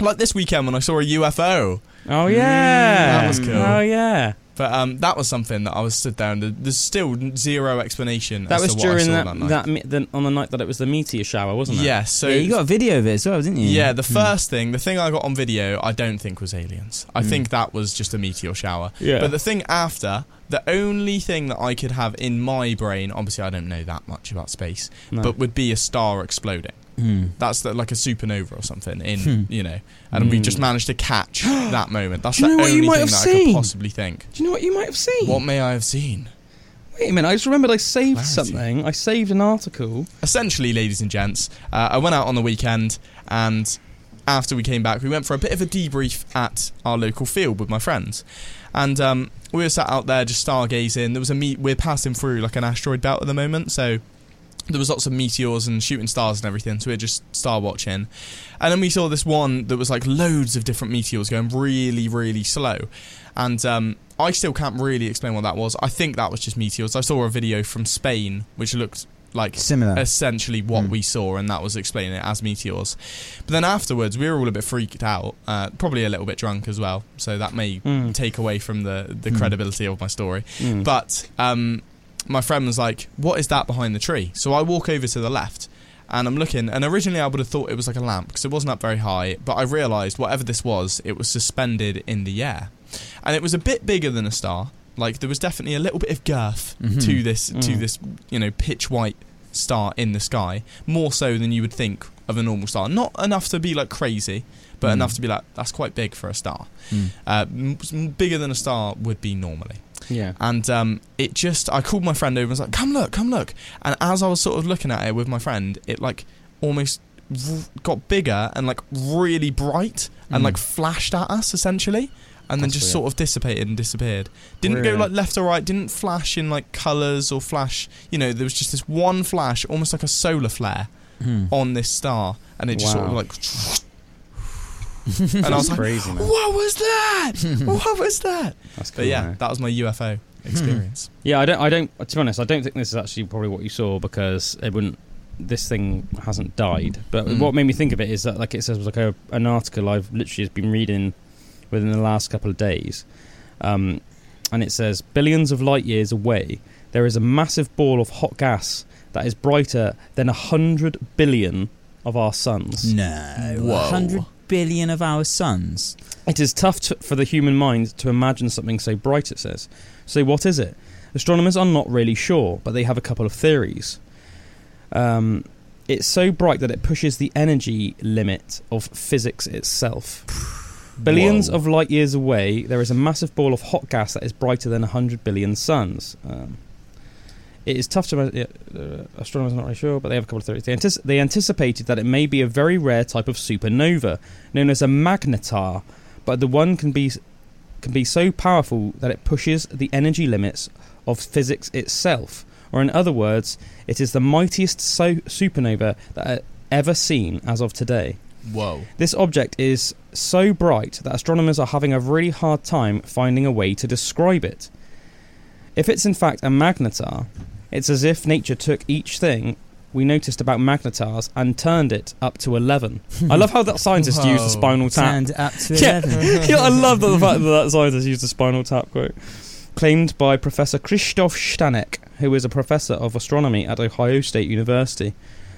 Speaker 3: like this weekend when I saw a UFO.
Speaker 1: oh yeah,
Speaker 3: That was cool.
Speaker 1: Oh yeah,
Speaker 3: But um, that was something that I was stood there, and there's still zero explanation.
Speaker 1: that
Speaker 3: as
Speaker 1: was
Speaker 3: to what I
Speaker 1: during
Speaker 3: saw
Speaker 1: that
Speaker 3: that, night.
Speaker 1: that, the, on the night that it was the meteor shower, wasn't it?
Speaker 3: Yes, so
Speaker 2: yeah, you got a video of it as well, didn't you?
Speaker 3: Yeah, the
Speaker 2: Hmm.
Speaker 3: first thing, the thing I got on video, I don't think was aliens. I
Speaker 2: Mm.
Speaker 3: think that was just a meteor shower.
Speaker 1: yeah.
Speaker 3: But the thing after, the only thing that I could have in my brain, obviously I don't know that much about space,
Speaker 1: No.
Speaker 3: but would be a star exploding.
Speaker 2: Hmm.
Speaker 3: That's the, like a supernova or something in,
Speaker 2: Hmm.
Speaker 3: you know, and we
Speaker 1: Hmm.
Speaker 3: just managed to catch *gasps* that moment. That's the
Speaker 1: know what you
Speaker 3: only thing that I could possibly think.
Speaker 1: do you know what you might have seen?
Speaker 3: What may I have seen?
Speaker 1: Wait a minute, I just remembered I saved
Speaker 3: Clarity.
Speaker 1: something. I saved an article.
Speaker 3: Essentially, ladies and gents, uh, I went out on the weekend and after we came back, we went for a bit of a debrief at our local field with my friends. And um, we were sat out there just stargazing. There was a meet. We're passing through like an asteroid belt at the moment, so there was lots of meteors and shooting stars and everything. So we are just star watching, and then we saw this one that was like loads of different meteors going really, really slow. And um, I still can't really explain what that was. I think that was just meteors. I saw a video from Spain which looked like
Speaker 2: Similar.
Speaker 3: essentially what
Speaker 2: Hmm.
Speaker 3: we saw, and that was explaining it as meteors. But then afterwards, we were all a bit freaked out, uh, probably a little bit drunk as well. So that may
Speaker 1: Mm.
Speaker 3: take away from the the
Speaker 2: Hmm.
Speaker 3: credibility of my story.
Speaker 1: Mm.
Speaker 3: But um, my friend was like, "What is that behind the tree?" So I walk over to the left. And I'm looking, and originally I would have thought it was like a lamp because it wasn't up very high. But I realised whatever this was, it was suspended in the air, and it was a bit bigger than a star. Like there was definitely a little bit of girth
Speaker 2: Mhm.
Speaker 3: to this to
Speaker 1: Mm.
Speaker 3: this you know pitch white star in the sky more so than you would think of a normal star not enough to be like crazy but
Speaker 2: Mm.
Speaker 3: enough to be like that's quite big for a star
Speaker 2: Hmm.
Speaker 3: uh, m- bigger than a star would be normally
Speaker 1: yeah.
Speaker 3: and um, it just i called my friend over and was like come look come look and as i was sort of looking at it with my friend it like almost r- got bigger and like really bright and
Speaker 2: Mm.
Speaker 3: like flashed at us essentially, and then
Speaker 1: That's
Speaker 3: just
Speaker 1: weird.
Speaker 3: sort of dissipated and disappeared. Didn't go like left or right. Didn't flash in like colors or flash. You know, there was just this one flash, almost like a solar flare
Speaker 2: Hmm.
Speaker 3: on this star, and it just sort of
Speaker 1: Wow.
Speaker 3: like. *laughs* and I was like,
Speaker 1: crazy, man.
Speaker 3: "What was that? *laughs* what was that?"
Speaker 1: That's cool,
Speaker 3: But yeah,
Speaker 1: man.
Speaker 3: that was my UFO experience.
Speaker 1: Yeah, I don't. I don't. To be honest, I don't think this is actually probably what you saw because it wouldn't. This thing hasn't died. But
Speaker 3: Mm.
Speaker 1: what made me think of it is that, like it says, was like a, an article I've literally just been reading within the last couple of days, um, and it says billions of light years away, there is a massive ball of hot gas that is brighter than a hundred billion of our suns.
Speaker 2: No,
Speaker 3: Whoa.
Speaker 2: a hundred billion of our suns.
Speaker 1: It is tough to, for the human mind to imagine something so bright, it says. So, what is it? Astronomers are not really sure, but they have a couple of theories. Um, it's so bright that it pushes the energy limit of physics itself. *sighs* *sighs* Billions
Speaker 3: Whoa.
Speaker 1: of light years away, there is a massive ball of hot gas that is brighter than 100 billion suns. Um, it is tough to. Uh, uh, astronomers are not really sure, but they have a couple of theories. They, antici- they anticipated that it may be a very rare type of supernova known as a magnetar, but the one can be can be so powerful that it pushes the energy limits of physics itself. Or in other words, it is the mightiest so- supernova that uh, ever seen as of today.
Speaker 3: Whoa.
Speaker 1: This object is so bright that astronomers are having a really hard time finding a way to describe it. If it's in fact a magnetar, it's as if nature took each thing we noticed about magnetars and turned it up to 11. I love how that scientist used the spinal tap.
Speaker 2: Turned up to
Speaker 1: Yeah.
Speaker 2: eleven. *laughs*
Speaker 1: yeah, I love that the fact that that scientist used a spinal tap quote. Claimed by Professor Christoph Stanek, who is a professor of astronomy at Ohio State University,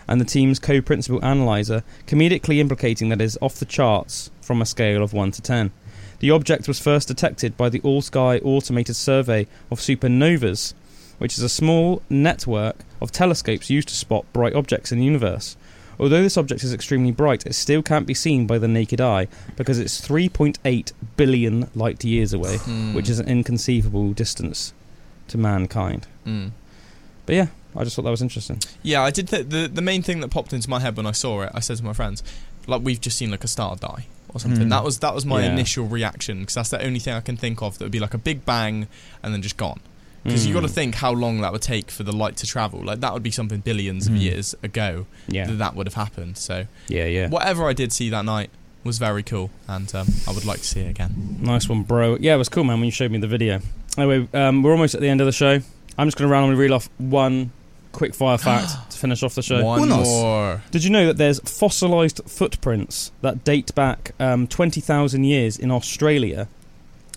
Speaker 1: and the team's co principal analyzer, comedically implicating that it is off the charts from a scale of 1 to 10. The object was first detected by the All Sky Automated Survey of Supernovas, which is a small network of telescopes used to spot bright objects in the universe. Although this object is extremely bright, it still can't be seen by the naked eye because it's 3.8 billion light years away,
Speaker 3: Hmm.
Speaker 1: which is an inconceivable distance to mankind.
Speaker 3: Mm.
Speaker 1: But yeah, I just thought that was interesting.
Speaker 3: Yeah, I did. Th- the the main thing that popped into my head when I saw it, I said to my friends, like we've just seen like a star die or something.
Speaker 2: Hmm.
Speaker 3: That was that was my
Speaker 1: Yeah.
Speaker 3: initial reaction because that's the only thing I can think of that would be like a big bang and then just gone. Because you got to
Speaker 1: Mm.
Speaker 3: think how long that would take for the light to travel. Like that would be something billions of
Speaker 2: Hmm.
Speaker 3: years ago
Speaker 1: Yeah,
Speaker 3: that that would have happened. So
Speaker 1: yeah, yeah.
Speaker 3: whatever I did see that night was very cool, and um, I would like to see it again.
Speaker 1: Nice one, bro. Yeah, it was cool, man, when you showed me the video. Anyway, um, we're almost at the end of the show. I'm just going to randomly reel off one quick fire *gasps* fact to finish off the show.
Speaker 3: One
Speaker 2: Unos.
Speaker 3: more.
Speaker 1: Did you know that there's fossilized footprints that date back um, 20,000 years in Australia?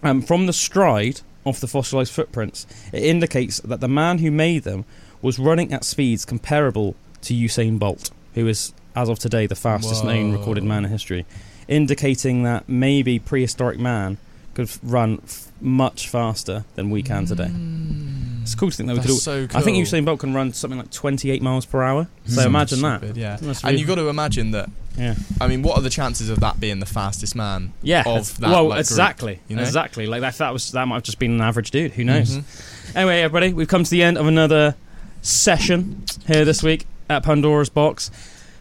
Speaker 1: Um, from the stride of the fossilized footprints, it indicates that the man who made them was running at speeds comparable to Usain Bolt, who is, as of today, the fastest known recorded man in history, indicating that maybe prehistoric man could f- run f- much faster than we can today.
Speaker 3: Mm.
Speaker 1: It's cool to think that we
Speaker 3: That's
Speaker 1: could. All,
Speaker 3: so cool.
Speaker 1: I think Usain Bolt can run something like 28 miles per hour. So imagine that.
Speaker 3: Stupid, Yeah. And
Speaker 1: really-
Speaker 3: you got to imagine that.
Speaker 1: yeah.
Speaker 3: I mean, what are the chances of that being the fastest man?
Speaker 1: Yeah,
Speaker 3: of that,
Speaker 1: well,
Speaker 3: like, group,
Speaker 1: exactly,
Speaker 3: you know?
Speaker 1: exactly. Like that, that was that might have just been an average dude. Who knows?
Speaker 3: Mhm.
Speaker 1: Anyway, everybody, we've come to the end of another session here this week at Pandora's Box.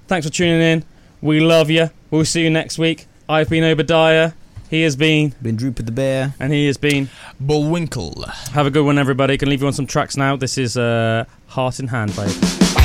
Speaker 1: Thanks for tuning in. We love you. We'll see you next week. I've been Obadiah. He has been,
Speaker 2: Been Drooper the Bear.
Speaker 1: and he has been.
Speaker 3: Bullwinkle.
Speaker 1: Have a good one, everybody. Can leave you on some tracks now. This is uh, Heart in Hand, babe.